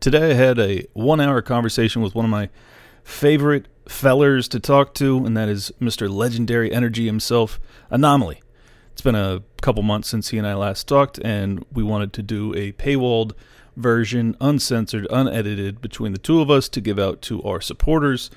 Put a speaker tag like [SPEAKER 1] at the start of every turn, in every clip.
[SPEAKER 1] Today I had a one hour conversation with one of my favorite fellers to talk to, and that is Mr. Legendary Energy himself, Anomaly. It's been a couple months since he and I last talked, and we wanted to do a paywalled version, uncensored, unedited, between the two of us to give out to our supporters.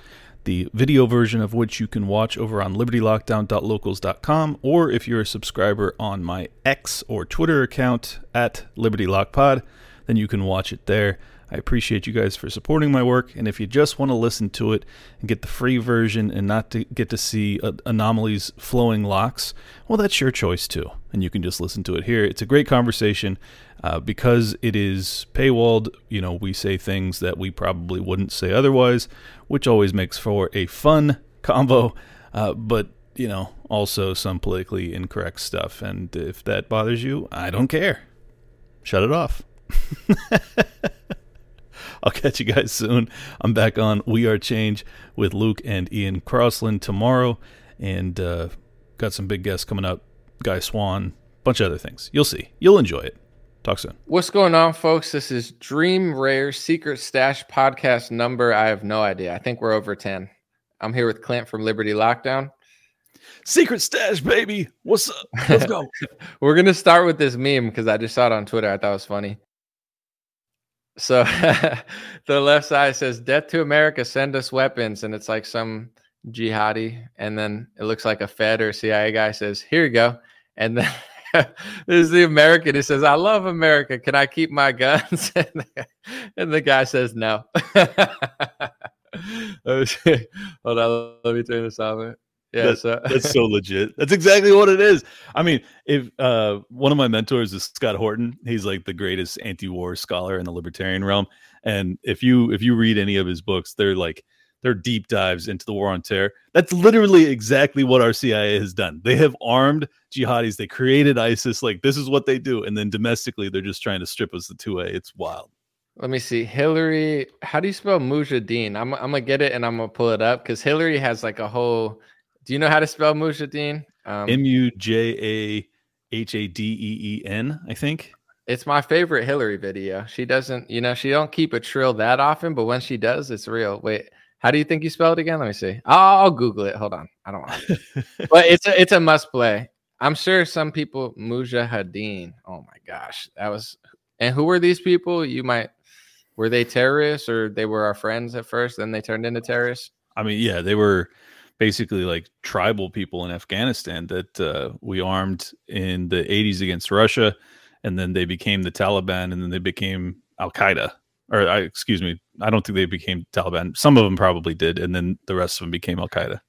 [SPEAKER 1] The video version of which you can watch over on libertylockdown.locals.com, or if you're a subscriber on my X or Twitter account at LibertyLockPod, then you can watch it there. I appreciate you guys for supporting my work. And if you just want to listen to it and get the free version and not to get to see uh, Anomaly's flowing locks, well, that's your choice too. And you can just listen to it here. It's a great conversation. Uh, because it is paywalled, you know, we say things that we probably wouldn't say otherwise, which always makes for a fun combo. Uh, but you know, also some politically incorrect stuff. And if that bothers you, I don't care. Shut it off. I'll catch you guys soon. I'm back on We Are Change with Luke and Ian Crossland tomorrow, and uh, got some big guests coming up. Guy Swan, bunch of other things. You'll see. You'll enjoy it. Talk soon.
[SPEAKER 2] What's going on, folks? This is Dream Rare Secret Stash podcast number. I have no idea. I think we're over 10. I'm here with Clint from Liberty Lockdown.
[SPEAKER 1] Secret stash, baby. What's up? Let's go.
[SPEAKER 2] we're gonna start with this meme because I just saw it on Twitter. I thought it was funny. So the left side says "Death to America, send us weapons," and it's like some jihadi, and then it looks like a Fed or CIA guy says, "Here you go," and then this is the American. He says, "I love America. Can I keep my guns?" and, the, and the guy says, "No." Oh, Hold on, let me turn this off.
[SPEAKER 1] Yeah, that, so. that's so legit. That's exactly what it is. I mean, if uh, one of my mentors is Scott Horton, he's like the greatest anti-war scholar in the libertarian realm. And if you if you read any of his books, they're like they're deep dives into the war on terror. That's literally exactly what our CIA has done. They have armed jihadis. They created ISIS. Like this is what they do. And then domestically, they're just trying to strip us the two A. It's wild.
[SPEAKER 2] Let me see. Hillary, how do you spell Mujahideen? I'm, I'm gonna get it and I'm gonna pull it up because Hillary has like a whole do you know how to spell Mujahideen?
[SPEAKER 1] Um, M U J A H A D E E N, I think.
[SPEAKER 2] It's my favorite Hillary video. She doesn't, you know, she don't keep a trill that often, but when she does, it's real. Wait, how do you think you spell it again? Let me see. I'll, I'll Google it. Hold on. I don't want. but it's a it's a must play. I'm sure some people Mujahideen. Oh my gosh, that was. And who were these people? You might were they terrorists or they were our friends at first, then they turned into terrorists?
[SPEAKER 1] I mean, yeah, they were basically like tribal people in Afghanistan that uh, we armed in the 80s against Russia, and then they became the Taliban, and then they became Al Qaeda. Or, I, excuse me, I don't think they became Taliban. Some of them probably did, and then the rest of them became Al Qaeda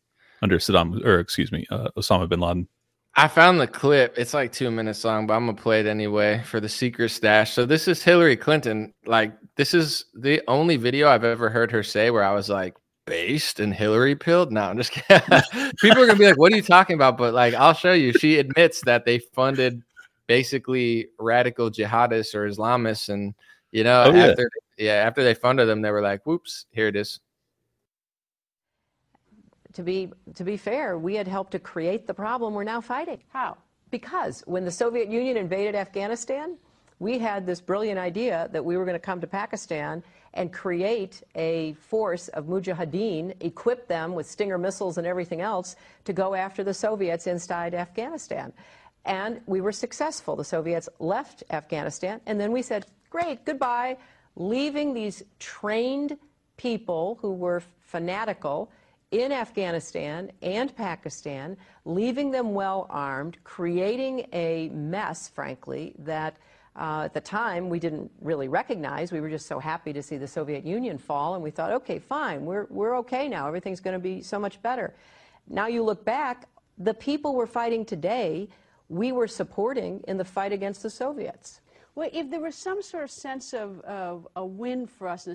[SPEAKER 1] under Saddam, or excuse me, uh, Osama bin Laden.
[SPEAKER 2] I found the clip. It's like two minutes long, but I'm gonna play it anyway for the secret stash. So this is Hillary Clinton. Like this is the only video I've ever heard her say where I was like, based and Hillary pilled. No, I'm just kidding. People are gonna be like, "What are you talking about?" But like, I'll show you. She admits that they funded basically radical jihadists or Islamists, and you know, oh, after yeah. yeah, after they funded them, they were like, "Whoops, here it is."
[SPEAKER 3] To be to be fair, we had helped to create the problem we're now fighting.
[SPEAKER 4] How?
[SPEAKER 3] Because when the Soviet Union invaded Afghanistan, we had this brilliant idea that we were going to come to Pakistan and create a force of mujahideen, equip them with Stinger missiles and everything else to go after the Soviets inside Afghanistan. And we were successful. The Soviets left Afghanistan, and then we said, great, goodbye, leaving these trained people who were fanatical in Afghanistan and Pakistan, leaving them well armed, creating a mess, frankly, that uh, at the time, we didn't really recognize. We were just so happy to see the Soviet Union fall, and we thought, okay, fine, we're, we're okay now. Everything's going to be so much better. Now you look back, the people we're fighting today, we were supporting in the fight against the Soviets.
[SPEAKER 4] Well, if there was some sort of sense of, of a win for us,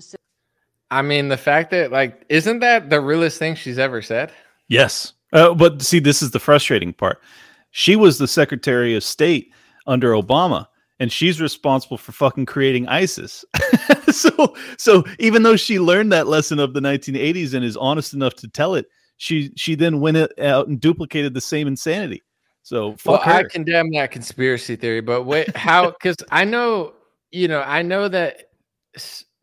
[SPEAKER 2] I mean, the fact that, like, isn't that the realest thing she's ever said?
[SPEAKER 1] Yes. Uh, but see, this is the frustrating part. She was the Secretary of State under Obama and she's responsible for fucking creating ISIS. so so even though she learned that lesson of the 1980s and is honest enough to tell it, she she then went out and duplicated the same insanity. So
[SPEAKER 2] well, her. I condemn that conspiracy theory, but wait, how? Because I know you know I know that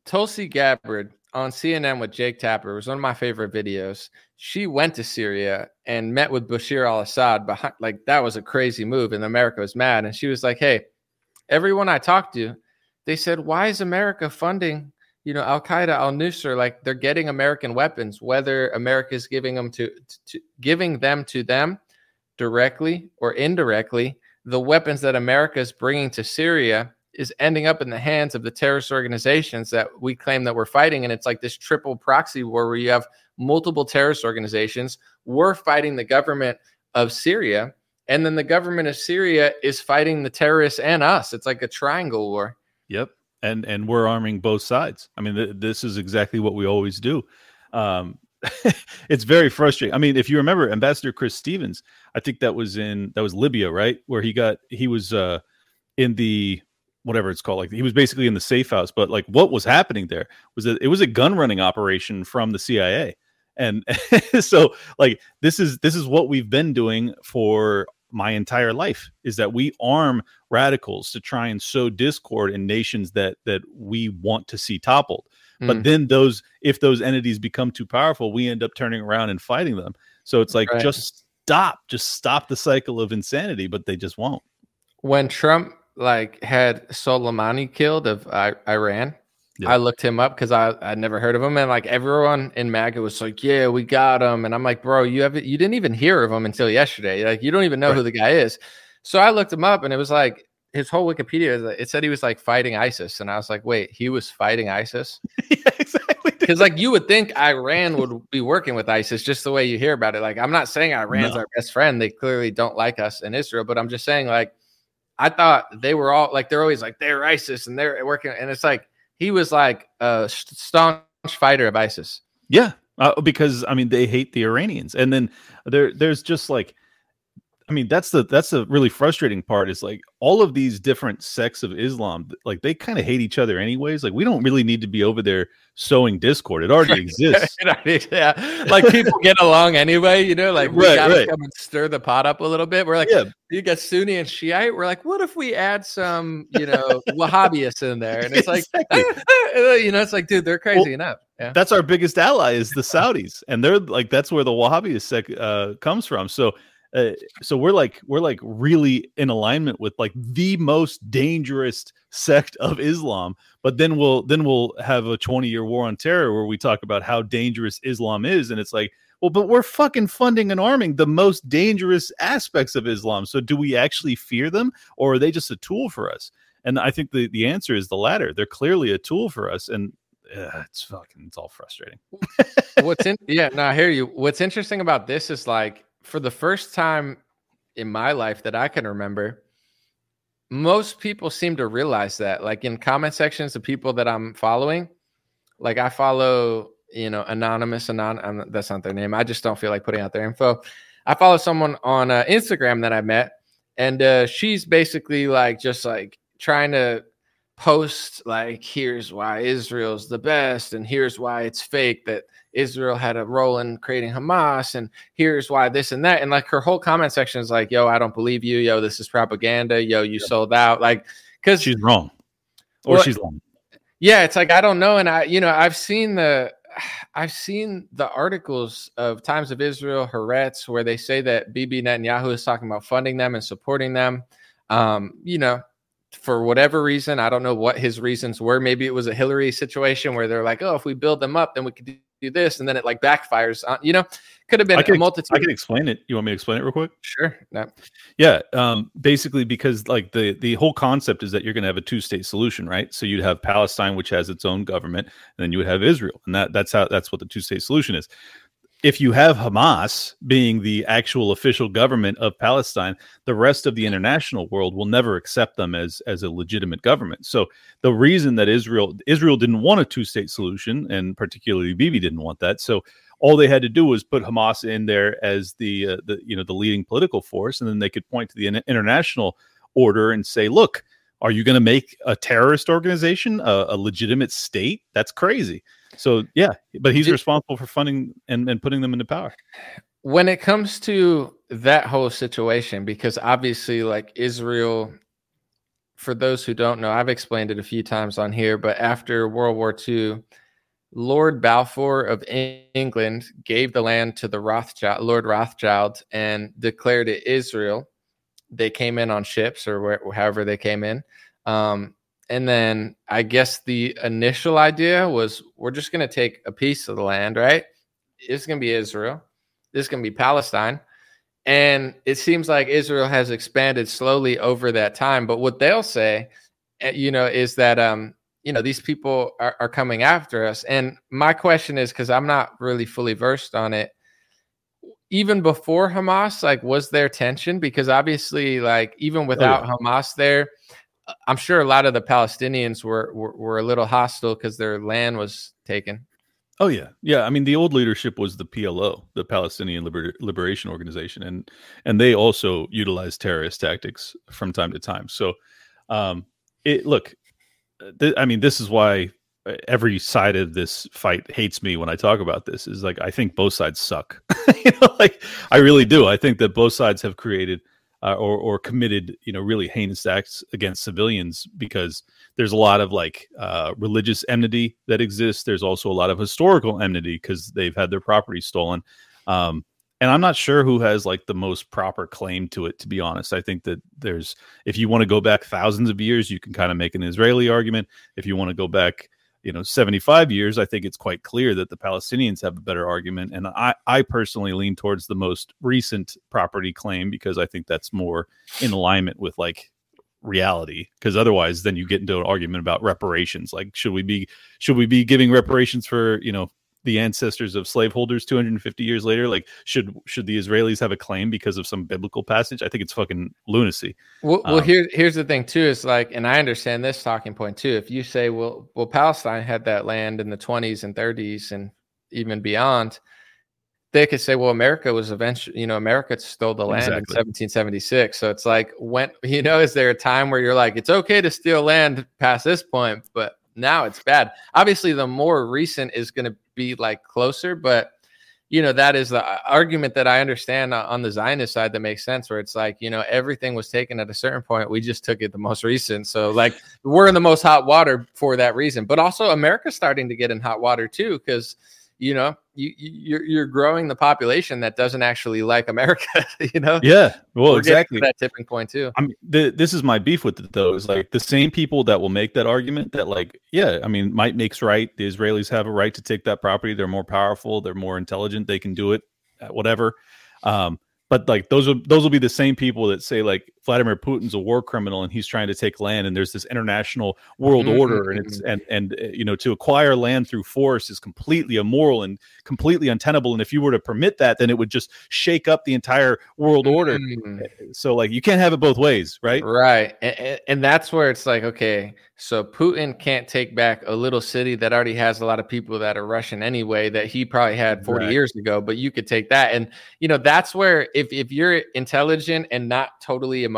[SPEAKER 2] Tulsi Gabbard on CNN with Jake Tapper was one of my favorite videos. She went to Syria and met with Bashir al-Assad. Behind, like that was a crazy move, and America was mad. And she was like, "Hey, everyone I talked to, they said, why is America funding, you know, Al Qaeda, Al Nusra? Like they're getting American weapons, whether America is giving them to, to giving them to them directly or indirectly. The weapons that America is bringing to Syria is ending up in the hands of the terrorist organizations that we claim that we're fighting. And it's like this triple proxy war where you have multiple terrorist organizations. We're fighting the government of Syria. And then the government of Syria is fighting the terrorists and us. It's like a triangle war.
[SPEAKER 1] Yep. And and we're arming both sides. I mean, th- this is exactly what we always do. Um, it's very frustrating. I mean, if you remember Ambassador Chris Stevens, I think that was in that was Libya, right? Where he got he was uh in the whatever it's called like he was basically in the safe house but like what was happening there was that it was a gun running operation from the CIA and so like this is this is what we've been doing for my entire life is that we arm radicals to try and sow discord in nations that that we want to see toppled mm. but then those if those entities become too powerful we end up turning around and fighting them so it's like right. just stop just stop the cycle of insanity but they just won't
[SPEAKER 2] when trump like had Soleimani killed of I- Iran. Yeah. I looked him up because I I never heard of him, and like everyone in MAGA was like, "Yeah, we got him," and I'm like, "Bro, you have you didn't even hear of him until yesterday. Like you don't even know right. who the guy is." So I looked him up, and it was like his whole Wikipedia. It said he was like fighting ISIS, and I was like, "Wait, he was fighting ISIS?" yeah, exactly. Because like you would think Iran would be working with ISIS, just the way you hear about it. Like I'm not saying Iran's no. our best friend; they clearly don't like us in Israel, but I'm just saying like I thought they were all like they're always like they're ISIS and they're working, and it's like he was like a staunch fighter of ISIS.
[SPEAKER 1] Yeah, uh, because I mean they hate the Iranians, and then there there's just like I mean, that's the that's the really frustrating part is like all of these different sects of Islam, like they kind of hate each other anyways. Like we don't really need to be over there sowing discord. It already exists.
[SPEAKER 2] yeah. Like people get along anyway, you know, like we right, gotta right. come and stir the pot up a little bit. We're like, yeah. you got Sunni and Shiite. We're like, what if we add some, you know, Wahhabists in there? And it's like exactly. you know, it's like, dude, they're crazy well, enough.
[SPEAKER 1] Yeah. That's our biggest ally is the Saudis. and they're like that's where the Wahhabist sect uh, comes from. So uh, so we're like we're like really in alignment with like the most dangerous sect of Islam. But then we'll then we'll have a 20 year war on terror where we talk about how dangerous Islam is, and it's like, well, but we're fucking funding and arming the most dangerous aspects of Islam. So do we actually fear them, or are they just a tool for us? And I think the the answer is the latter. They're clearly a tool for us, and uh, it's fucking it's all frustrating.
[SPEAKER 2] What's in yeah, no, I hear you. What's interesting about this is like for the first time in my life that I can remember, most people seem to realize that. Like in comment sections of people that I'm following, like I follow, you know, anonymous, anon. That's not their name. I just don't feel like putting out their info. I follow someone on uh, Instagram that I met, and uh, she's basically like just like trying to post like, "Here's why Israel's the best, and here's why it's fake that." Israel had a role in creating Hamas, and here's why this and that. And like her whole comment section is like, yo, I don't believe you. Yo, this is propaganda. Yo, you sold out. Like, because
[SPEAKER 1] she's wrong or well, she's wrong.
[SPEAKER 2] Yeah, it's like I don't know. And I, you know, I've seen the I've seen the articles of Times of Israel, Haaretz, where they say that Bibi Netanyahu is talking about funding them and supporting them. Um, you know, for whatever reason, I don't know what his reasons were. Maybe it was a Hillary situation where they're like, oh, if we build them up, then we could do this, and then it like backfires on. You know, could have been
[SPEAKER 1] I can,
[SPEAKER 2] a multitude.
[SPEAKER 1] I can explain it. You want me to explain it real quick?
[SPEAKER 2] Sure. No.
[SPEAKER 1] Yeah. Um, basically, because like the the whole concept is that you're going to have a two state solution, right? So you'd have Palestine, which has its own government, and then you would have Israel, and that that's how that's what the two state solution is if you have Hamas being the actual official government of Palestine, the rest of the international world will never accept them as as a legitimate government. So the reason that Israel Israel didn't want a two state solution, and particularly Bibi didn't want that, so all they had to do was put Hamas in there as the uh, the you know the leading political force, and then they could point to the international order and say, look. Are you going to make a terrorist organization a, a legitimate state? That's crazy. So yeah, but he's responsible for funding and, and putting them into power.
[SPEAKER 2] When it comes to that whole situation, because obviously, like Israel, for those who don't know, I've explained it a few times on here, but after World War II, Lord Balfour of England gave the land to the Rothschild, Lord Rothschild, and declared it Israel. They came in on ships or where, however they came in. Um, and then I guess the initial idea was we're just going to take a piece of the land, right? It's going to be Israel. This is going to be Palestine. And it seems like Israel has expanded slowly over that time. But what they'll say, eh, you know, is that, um, you know, these people are, are coming after us. And my question is because I'm not really fully versed on it. Even before Hamas, like, was there tension? Because obviously, like, even without oh, yeah. Hamas there, I'm sure a lot of the Palestinians were were, were a little hostile because their land was taken.
[SPEAKER 1] Oh yeah, yeah. I mean, the old leadership was the PLO, the Palestinian Liber- Liberation Organization, and and they also utilized terrorist tactics from time to time. So, um, it look, th- I mean, this is why uh, every side of this fight hates me when I talk about this. Is like I think both sides suck. you know, like I really do. I think that both sides have created uh, or or committed you know really heinous acts against civilians because there's a lot of like uh, religious enmity that exists. There's also a lot of historical enmity because they've had their property stolen. Um, and I'm not sure who has like the most proper claim to it. To be honest, I think that there's if you want to go back thousands of years, you can kind of make an Israeli argument. If you want to go back you know 75 years i think it's quite clear that the palestinians have a better argument. And i i personally lean towards the most recent property claim because i think that's more in alignment with like reality. Because otherwise then you get into an argument about reparations. Like should we be should we be giving reparations for you know the ancestors of slaveholders 250 years later like should should the israelis have a claim because of some biblical passage i think it's fucking lunacy
[SPEAKER 2] well, well um, here, here's the thing too is like and i understand this talking point too if you say well well palestine had that land in the 20s and 30s and even beyond they could say well america was eventually you know america stole the land exactly. in 1776 so it's like when you know is there a time where you're like it's okay to steal land past this point but now it's bad. Obviously, the more recent is going to be like closer, but you know that is the uh, argument that I understand on the Zionist side that makes sense. Where it's like you know everything was taken at a certain point, we just took it the most recent. So like we're in the most hot water for that reason, but also America's starting to get in hot water too because you know you you're, you're growing the population that doesn't actually like america you know?
[SPEAKER 1] Yeah. Well We're exactly.
[SPEAKER 2] that tipping point too.
[SPEAKER 1] I mean the, this is my beef with it though is like the same people that will make that argument that like yeah i mean might makes right. The israelis have a right to take that property. They're more powerful. They're more intelligent. They can do it whatever. Um but like those are those will be the same people that say like Vladimir Putin's a war criminal and he's trying to take land and there's this international world mm-hmm. order and it's and and uh, you know to acquire land through force is completely immoral and completely untenable and if you were to permit that then it would just shake up the entire world order mm-hmm. so like you can't have it both ways right
[SPEAKER 2] right and, and that's where it's like okay so Putin can't take back a little city that already has a lot of people that are Russian anyway that he probably had 40 right. years ago, but you could take that. And you know, that's where if if you're intelligent and not totally emotional,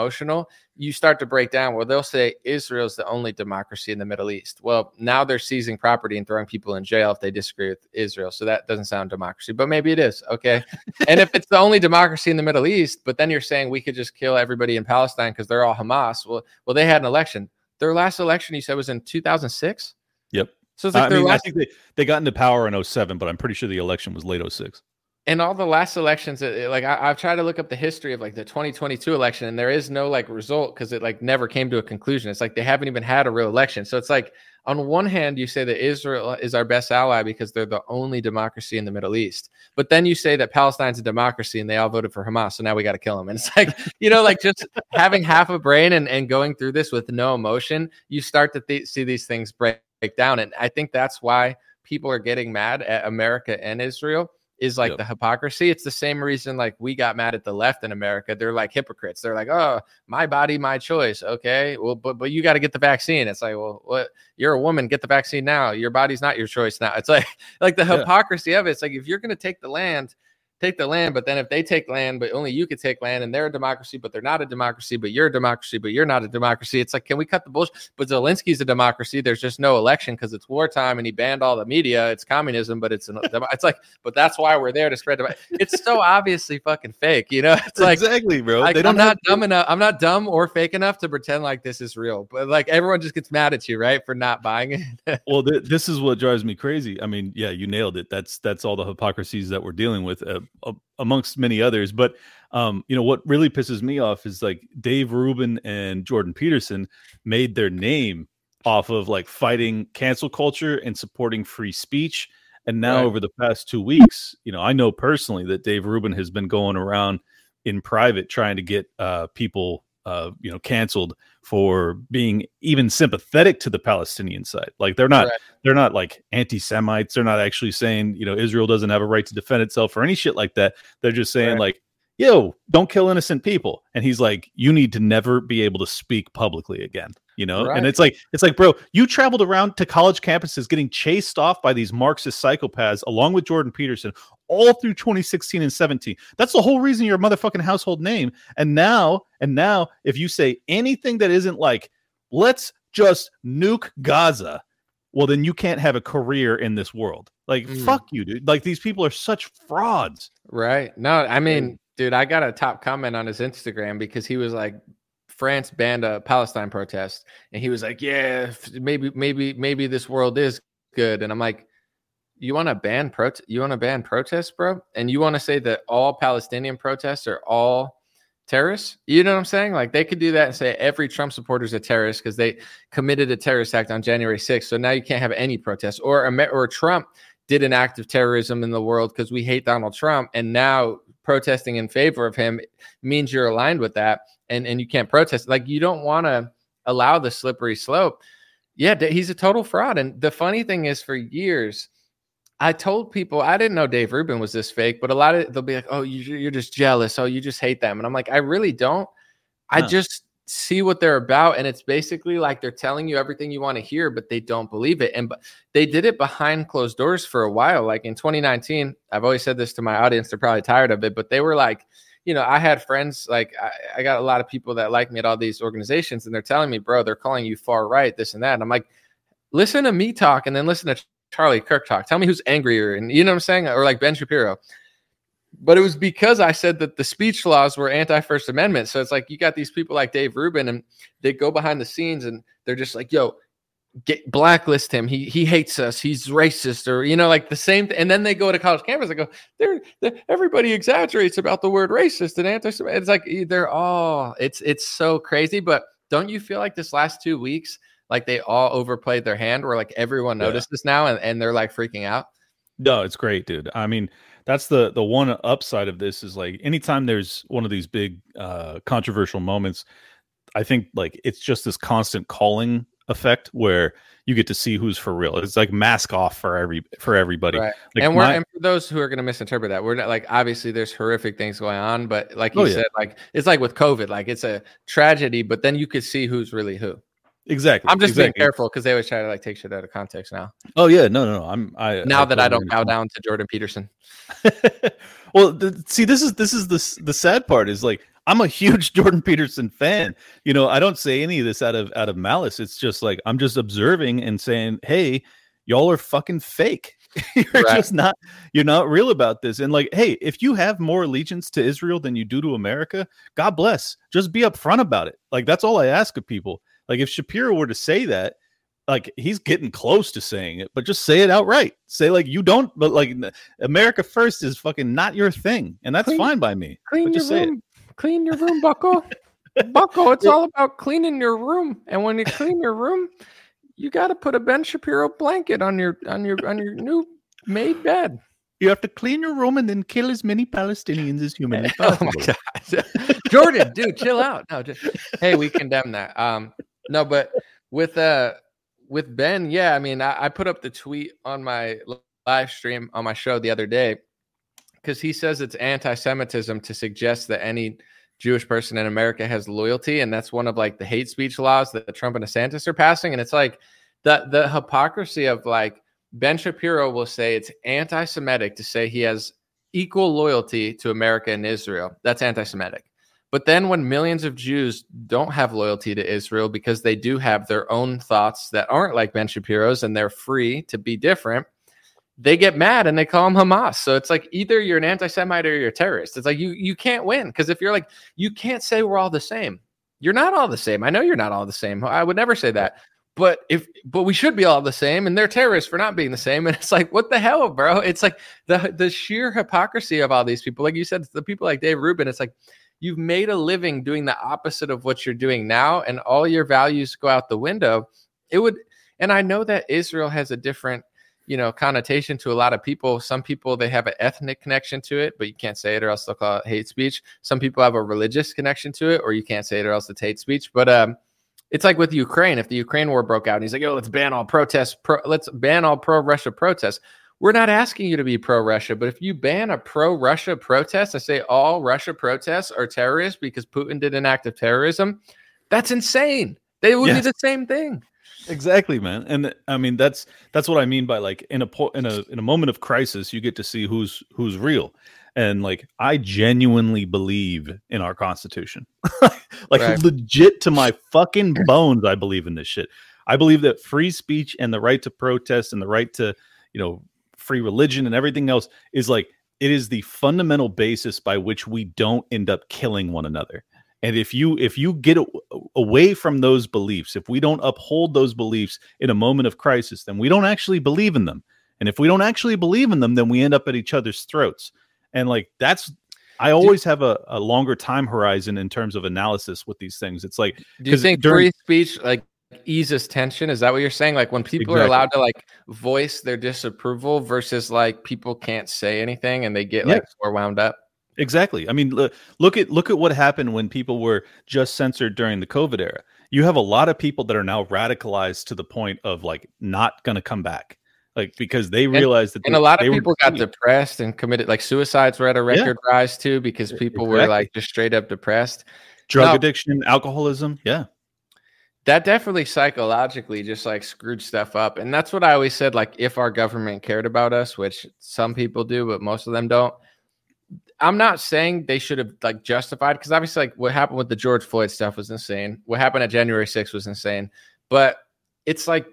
[SPEAKER 2] you start to break down. Well, they'll say Israel's the only democracy in the Middle East. Well, now they're seizing property and throwing people in jail if they disagree with Israel. So that doesn't sound democracy, but maybe it is. Okay. and if it's the only democracy in the Middle East, but then you're saying we could just kill everybody in Palestine because they're all Hamas. Well, well, they had an election their last election, you said, was in 2006.
[SPEAKER 1] Yep. So it's like I, mean, last... I think they, they got into power in 07, but I'm pretty sure the election was late 06.
[SPEAKER 2] And all the last elections, like I, have tried to look up the history of like the 2022 election, and there is no like result because it like never came to a conclusion. It's like they haven't even had a real election. So it's like on one hand, you say that Israel is our best ally because they're the only democracy in the Middle East. But then you say that Palestine's a democracy and they all voted for Hamas. So now we got to kill them. And it's like, you know, like just having half a brain and, and going through this with no emotion, you start to th- see these things break, break down. And I think that's why people are getting mad at America and Israel is like yep. the hypocrisy. It's the same reason like we got mad at the left in America. They're like hypocrites. They're like, oh, my body, my choice. Okay, well, but but you got to get the vaccine. It's like, well, what? You're a woman, get the vaccine now. Your body's not your choice now. It's like like the hypocrisy yeah. of it. It's like if you're gonna take the land, take the land, but then if they take land, but only you could take land, and they're a democracy, but they're not a democracy, but you're a democracy, but you're not a democracy. It's like, can we cut the bullshit? But Zelensky's a democracy. There's just no election because it's wartime, and he banned all the media. It's communism, but it's an, it's like, but that's why we're there to spread. The it's so obviously fucking fake, you know? It's like
[SPEAKER 1] exactly, bro.
[SPEAKER 2] Like, I'm not dumb enough. I'm not dumb or fake enough to pretend like this is real. But like everyone just gets mad at you, right, for not buying it.
[SPEAKER 1] well, th- this is what drives me crazy. I mean, yeah, you nailed it. That's that's all the hypocrisies that we're dealing with, uh, uh, amongst many others. But um, you know what really pisses me off is like Dave Rubin and Jordan Peterson made their name off of like fighting cancel culture and supporting free speech. And now
[SPEAKER 2] Right.
[SPEAKER 1] over the past two weeks, you know, I know personally that Dave Rubin has been going around in private trying to get uh, people, uh, you know, canceled for being even sympathetic to the Palestinian side. Like they're not,
[SPEAKER 2] Correct.
[SPEAKER 1] they're not like anti-Semites. They're not actually saying, you know, Israel doesn't have a right to defend itself or any shit like that. They're just saying
[SPEAKER 2] Right.
[SPEAKER 1] like, yo, don't kill innocent people. And he's like, you need to never be able to speak publicly again. You know,
[SPEAKER 2] Right.
[SPEAKER 1] and it's like it's like, bro, you traveled around to college campuses getting chased off by these Marxist psychopaths, along with Jordan Peterson, all through 2016 and 17. That's the whole reason you're a motherfucking household name. And now, and now, if you say anything that isn't like, let's just nuke Gaza, well, then you can't have a career in this world. Like,
[SPEAKER 2] Mm.
[SPEAKER 1] fuck you, dude. Like these people are such frauds.
[SPEAKER 2] Right. No, I mean, dude, I got a top comment on his Instagram because he was like, France banned a Palestine protest, and he was like, "Yeah, maybe, maybe, maybe this world is good." And I'm like, "You want to ban protest? You want to ban protests, bro? And you want to say that all Palestinian protests are all terrorists? You know what I'm saying? Like they could do that and say every Trump supporter is a terrorist because they committed a terrorist act on January 6th. So now you can't have any protests, or or Trump did an act of terrorism in the world because we hate Donald Trump, and now protesting in favor of him means you're aligned with that, and and you can't protest. Like you don't want to allow the slippery slope. Yeah, he's a total fraud. And the funny thing is, for years, I told people I didn't know Dave Rubin was this fake, but a lot of they'll be like, "Oh, you, you're just jealous. Oh, you just hate them." And I'm like, I really don't. I just see what they're about, and it's basically like they're telling you everything you want to hear, but they don't believe it. And they did it behind closed doors for a while. Like in 2019, I've always said this to my audience. They're probably tired of it, but they were like, you know, I had friends like I, I got a lot of people that like me at all these organizations, and they're telling me, bro, they're calling you far right, this and that. And I'm like, listen to me talk, and then listen to Charlie Kirk talk. Tell me who's angrier, and you know what I'm saying, or like Ben Shapiro. But it was because I said that the speech laws were anti First Amendment. So it's like you got these people like Dave Rubin, and they go behind the scenes, and they're just like, "Yo, get blacklist him. He he hates us. He's racist, or you know, like the same. Th- and then they go to college campus and go, "They're, they're everybody exaggerates about the word racist and anti." It's like they're all. It's it's so crazy. But don't you feel like this last two weeks, like they all overplayed their hand, where like everyone
[SPEAKER 1] Yeah.
[SPEAKER 2] noticed this now, and, and they're like freaking out.
[SPEAKER 1] No, it's great, dude. I mean, that's the the one upside of this is like anytime there's one of these big uh controversial moments, I think like it's just this constant calling effect where you get to see who's for real. It's like mask off for every for everybody.
[SPEAKER 2] Right.
[SPEAKER 1] Like
[SPEAKER 2] and we're
[SPEAKER 1] my-
[SPEAKER 2] and for those who are going to misinterpret that, we're not like obviously there's horrific things going on, but like you
[SPEAKER 1] Oh, yeah.
[SPEAKER 2] said, like it's like with COVID, like it's a tragedy, but then you could see who's really who.
[SPEAKER 1] exactly.
[SPEAKER 2] I'm just being careful because they always try to like take shit out of context now.
[SPEAKER 1] Oh yeah, no, no, no. I'm I
[SPEAKER 2] Now that I don't bow down to Jordan Peterson.
[SPEAKER 1] well, th- see, this is this is the the sad part is like I'm a huge Jordan Peterson fan. You know, I don't say any of this out of out of malice. It's just like I'm just observing and saying, "Hey, y'all are fucking fake. you're
[SPEAKER 2] Right.
[SPEAKER 1] just not you're not real about this." And like, hey, if you have more allegiance to Israel than you do to America, God bless. Just be upfront about it. Like that's all I ask of people. Like if Shapiro were to say that, like he's getting close to saying it, but just say it outright. Say like you don't, but like America first is fucking not your thing, and that's
[SPEAKER 2] Clean-
[SPEAKER 1] fine by me.
[SPEAKER 2] Clean
[SPEAKER 1] But
[SPEAKER 2] your
[SPEAKER 1] just say it.
[SPEAKER 2] room. Clean your room, Bucko. Bucko, it's all about cleaning your room. And when you clean your room, you got to put a Ben Shapiro blanket on your on your on your new made bed.
[SPEAKER 1] You have to clean your room and then kill as many Palestinians as humanly possible.
[SPEAKER 2] Oh my god, Jordan, dude, chill out. No, just, hey, we condemn that. Um, no, but with uh with Ben, yeah, I mean, I, I put up the tweet on my live stream on my show the other day because he says it's anti-Semitism to suggest that any Jewish person in America has loyalty, and that's one of like the hate speech laws that Trump and DeSantis are passing, and it's like the the hypocrisy of like Ben Shapiro will say it's anti-Semitic to say he has equal loyalty to America and Israel. That's anti Semitic. But then when millions of Jews don't have loyalty to Israel because they do have their own thoughts that aren't like Ben Shapiro's and they're free to be different, they get mad and they call them Hamas. So it's like either you're an anti-Semite or you're a terrorist. It's like you you can't win because if you're like you can't say we're all the same. You're not all the same. I know you're not all the same. I would never say that. But if but we should be all the same, and they're terrorists for not being the same. And it's like, what the hell, bro? It's like the the sheer hypocrisy of all these people. Like you said, the people like Dave Rubin. It's like you've made a living doing the opposite of what you're doing now, and all your values go out the window. It would, and I know that Israel has a different you know connotation to a lot of people. Some people they have an ethnic connection to it but you can't say it or else they'll call it hate speech. Some people have a religious connection to it or you can't say it or else it's hate speech. But um it's like with ukraine. If the ukraine war broke out and he's like oh let's ban all protests pro, let's ban all pro russia protests. We're not asking you to be pro russia but if you ban a pro russia protest and say all russia protests are terrorists because putin did an act of terrorism that's insane. They would yes. be the same thing
[SPEAKER 1] exactly man and i mean that's that's what i mean by like in a po- in a in a moment of crisis you get to see who's who's real and like i genuinely believe in our constitution. Like right. legit to my fucking bones i believe in this shit. I believe that free speech and the right to protest and the right to you know free religion and everything else is like it is the fundamental basis by which we don't end up killing one another and if you if you get away from those beliefs if we don't uphold those beliefs in a moment of crisis then we don't actually believe in them. And if we don't actually believe in them then we end up at each other's throats. And like that's i always have a, a longer time horizon in terms of analysis with these things. It's like
[SPEAKER 2] do you think during, free speech like eases tension? Is that what you're saying? Like when people exactly. are allowed to like voice their disapproval versus like people can't say anything and they get yeah. like more wound up
[SPEAKER 1] Exactly. I mean, look at look at what happened when people were just censored during the COVID era. You have a lot of people that are now radicalized to the point of like not going to come back, like because they realized
[SPEAKER 2] and,
[SPEAKER 1] that.
[SPEAKER 2] And
[SPEAKER 1] they,
[SPEAKER 2] a lot of people got depressed and committed, like suicides were at a record yeah. rise too, because people exactly. were like just straight up depressed.
[SPEAKER 1] Drug now, addiction, alcoholism, yeah.
[SPEAKER 2] That definitely psychologically just like screwed stuff up, and that's what I always said. Like, if our government cared about us, which some people do, but most of them don't I'm not saying they should have like justified because obviously like what happened with the George Floyd stuff was insane. What happened at January 6th was insane. But it's like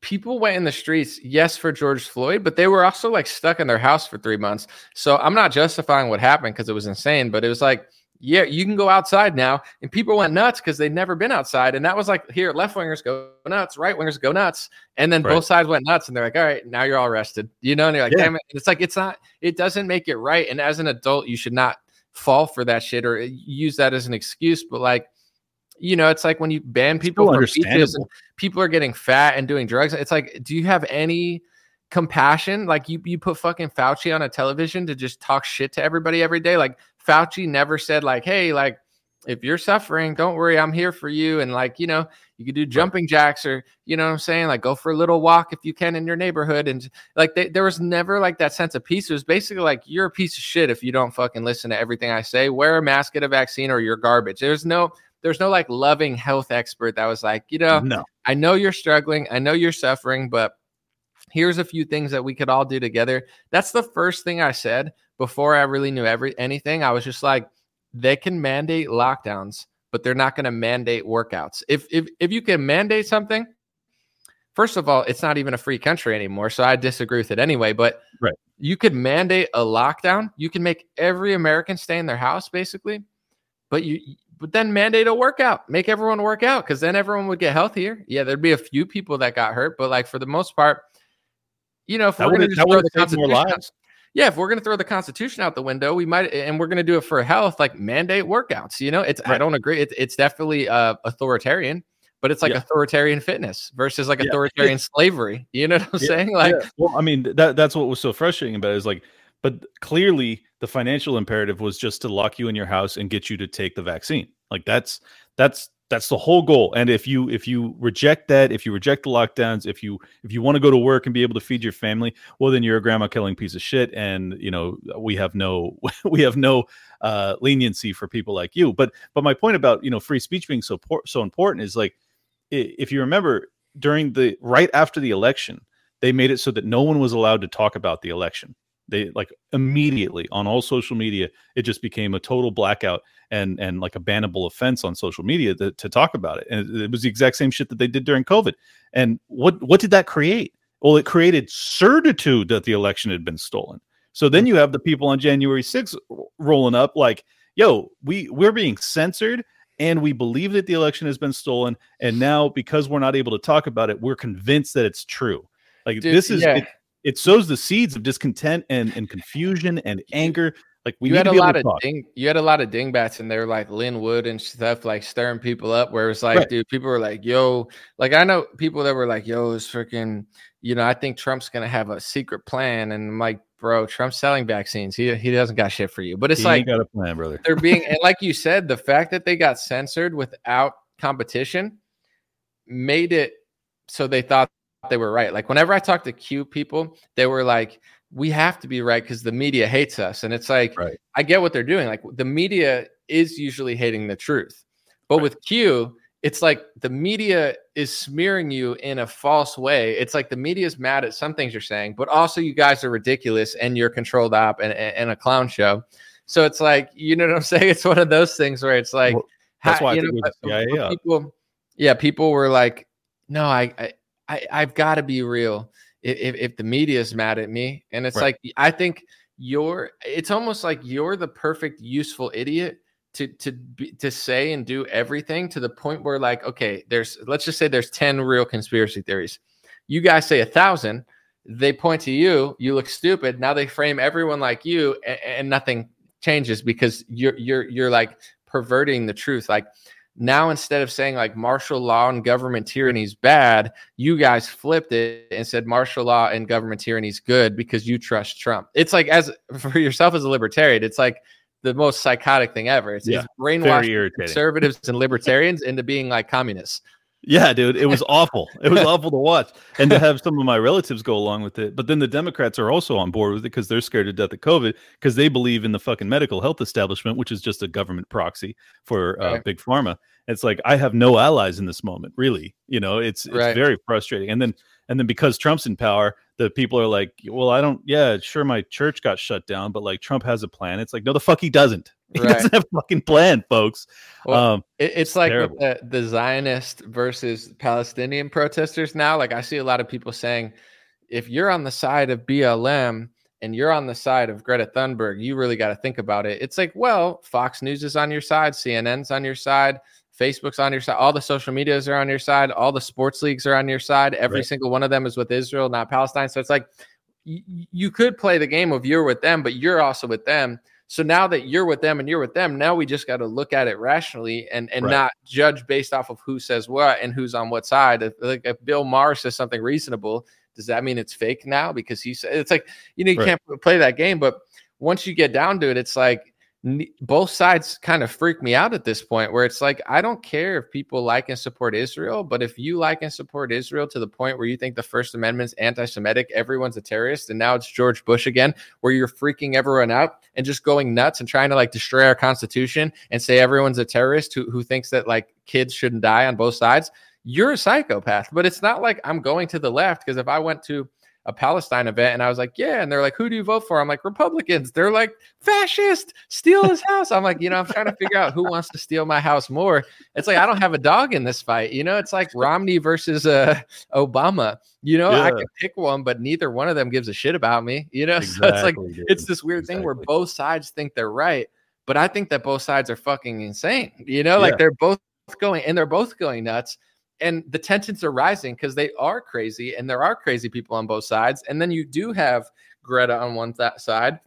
[SPEAKER 2] people went in the streets, yes, for George Floyd, but they were also like stuck in their house for three months. So I'm not justifying what happened because it was insane, but it was like yeah, you can go outside now. And people went nuts because they'd never been outside. And that was like, here, left wingers go nuts, right wingers go nuts. And then right. both sides went nuts. And they're like, all right, now you're all rested. You know, and you're like, yeah. damn it. It's like, it's not, it doesn't make it right. And as an adult, you should not fall for that shit or uh, use that as an excuse. But like, you know, it's like when you ban people from beaches and people are getting fat and doing drugs. It's like, do you have any compassion? Like you, you put fucking Fauci on a television to just talk shit to everybody every day. Like Fauci never said like, "Hey, like if you're suffering, don't worry, I'm here for you." And like, you know, you could do jumping jacks or, you know what I'm saying? Like go for a little walk if you can in your neighborhood. And like they, there was never like that sense of peace. It was basically like you're a piece of shit if you don't fucking listen to everything I say. Wear a mask, get a vaccine, or you're garbage. There's no there's no like loving health expert that was like, you know, no. I know you're struggling, I know you're suffering, but here's a few things that we could all do together. That's the first thing I said before I really knew every anything, I was just like, they can mandate lockdowns, but they're not going to mandate workouts. If if if you can mandate something, first of all, it's not even a free country anymore. So I disagree with it anyway. But
[SPEAKER 1] right.
[SPEAKER 2] you could mandate a lockdown. You can make every American stay in their house, basically. But you but then mandate a workout. Make everyone work out because then everyone would get healthier. Yeah, there'd be a few people that got hurt, but like for the most part, you know, if that we're going to throw the Constitution, yeah, if we're going to throw the Constitution out the window, we might, and we're going to do it for health, like mandate workouts. You know, it's right. I don't agree. It's it's definitely uh, authoritarian, but it's like yeah. authoritarian fitness versus like yeah. authoritarian slavery. You know what I'm yeah. saying? Like,
[SPEAKER 1] well, I mean, that that's what was so frustrating about it is like, but clearly the financial imperative was just to lock you in your house and get you to take the vaccine. Like that's that's that's the whole goal. And if you if you reject that if you reject the lockdowns if you if you want to go to work and be able to feed your family well then you're a grandma killing piece of shit. And you know we have no we have no uh leniency for people like you. But but my point about you know free speech being so so important is like if you remember during the right after the election they made it so that no one was allowed to talk about the election. They like immediately on all social media, it just became a total blackout and and like a bannable offense on social media to, to talk about it. And it was the exact same shit that they did during COVID. And what what did that create? Well, it created certitude that the election had been stolen. So then hmm. you have the people on January 6th rolling up like, yo, we we're being censored and we believe that the election has been stolen and now because we're not able to talk about it, we're convinced that it's true. Like
[SPEAKER 2] Dude,
[SPEAKER 1] this is
[SPEAKER 2] yeah.
[SPEAKER 1] it, it sows the seeds of discontent and, and confusion and anger. Like we
[SPEAKER 2] you
[SPEAKER 1] need
[SPEAKER 2] had a lot of ding, you had a lot of dingbats in there like Lin Wood and stuff like stirring people up where it was like
[SPEAKER 1] Right.
[SPEAKER 2] dude people were like yo like I know people that were like yo it's freaking you know I think Trump's gonna have a secret plan and I'm like bro Trump's selling vaccines he he doesn't got shit for you but it's
[SPEAKER 1] You
[SPEAKER 2] like
[SPEAKER 1] got a plan, brother.
[SPEAKER 2] they're being and like you said the fact that they got censored without competition made it so they thought they were right like whenever i talk to q people they were like we have to be right because the media hates us and it's like
[SPEAKER 1] Right.
[SPEAKER 2] i get what they're doing like the media is usually hating the truth but with q it's like the media is smearing you in a false way it's like the media is mad at some things you're saying but also you guys are ridiculous and you're controlled op and, and a clown show so it's like, you know what I'm saying? It's one of those things where it's like,
[SPEAKER 1] Well, that's
[SPEAKER 2] ha-
[SPEAKER 1] why I
[SPEAKER 2] know,
[SPEAKER 1] it was CIA
[SPEAKER 2] but
[SPEAKER 1] up.
[SPEAKER 2] people, yeah, people were like, no, I, I, I I've got to be real. If, if, the media is mad at me, and it's
[SPEAKER 1] Right.
[SPEAKER 2] like, I think you're, it's almost like you're the perfect useful idiot to to be, to say and do everything to the point where like, okay, there's, let's just say there's ten real conspiracy theories. You guys say a thousand. They point to you. You look stupid. Now they frame everyone like you, and, and nothing changes because you're you're you're like perverting the truth like now instead of saying like martial law and government tyranny is bad you guys flipped it and said martial law and government tyranny is good because you trust trump. It's like as for yourself as a libertarian it's like the most psychotic thing ever. It's,
[SPEAKER 1] Yeah,
[SPEAKER 2] it's brainwashing conservatives and libertarians into being like communists
[SPEAKER 1] Yeah, dude, it was awful. It was awful to watch, and to have some of my relatives go along with it. But then the Democrats are also on board with it because they're scared to death of COVID because they believe in the fucking medical health establishment, which is just a government proxy for uh,
[SPEAKER 2] Right.
[SPEAKER 1] big pharma. It's like I have no allies in this moment, really. You know, it's it's
[SPEAKER 2] Right.
[SPEAKER 1] very frustrating. And then and then because Trump's in power, the people are like, well, I don't. Yeah, sure, my church got shut down, but like Trump has a plan. It's like, no, the fuck he doesn't. He
[SPEAKER 2] Right.
[SPEAKER 1] doesn't have a fucking plan, folks.
[SPEAKER 2] Well,
[SPEAKER 1] um,
[SPEAKER 2] It, it's like the, the Zionist versus Palestinian protesters now. Like I see a lot of people saying, if you're on the side of BLM and you're on the side of Greta Thunberg, you really got to think about it. It's like, well, Fox News is on your side, CNN's on your side, Facebook's on your side, all the social medias are on your side, all the sports leagues are on your side. Every
[SPEAKER 1] Right.
[SPEAKER 2] single one of them is with Israel, not Palestine. So it's like y- you could play the game of you're with them, but you're also with them. So now that you're with them and you're with them, now we just got to look at it rationally and and
[SPEAKER 1] Right.
[SPEAKER 2] not judge based off of who says what and who's on what side. If, like if Bill Maher says something reasonable, does that mean it's fake now because he said it's like you know you
[SPEAKER 1] Right.
[SPEAKER 2] can't play that game. But once you get down to it, it's like both sides kind of freak me out at this point where it's like I don't care if people like and support Israel, but if you like and support Israel to the point where you think the First Amendment's anti-Semitic, everyone's a terrorist, and now it's George Bush again, where you're freaking everyone out and just going nuts and trying to like destroy our Constitution and say everyone's a terrorist who who thinks that like kids shouldn't die on both sides. You're a psychopath, but it's not like I'm going to the left because if I went to a Palestine event and I was like, yeah, and they're like, who do you vote for? I'm like, Republicans. They're like, fascist, steal his house. I'm like, you know, I'm trying to figure out who wants to steal my house more. It's like I don't have a dog in this fight. You know, it's like Romney versus uh, Obama. You know, I can pick one, but neither one of them gives a shit about me. You know, so it's like
[SPEAKER 1] dude.
[SPEAKER 2] it's this weird thing where both sides think they're right, but I think that both sides are fucking insane. You know,
[SPEAKER 1] Yeah.
[SPEAKER 2] like they're both going and they're both going nuts. And the tensions are rising because they are crazy and there are crazy people on both sides. And then you do have Greta on one th- side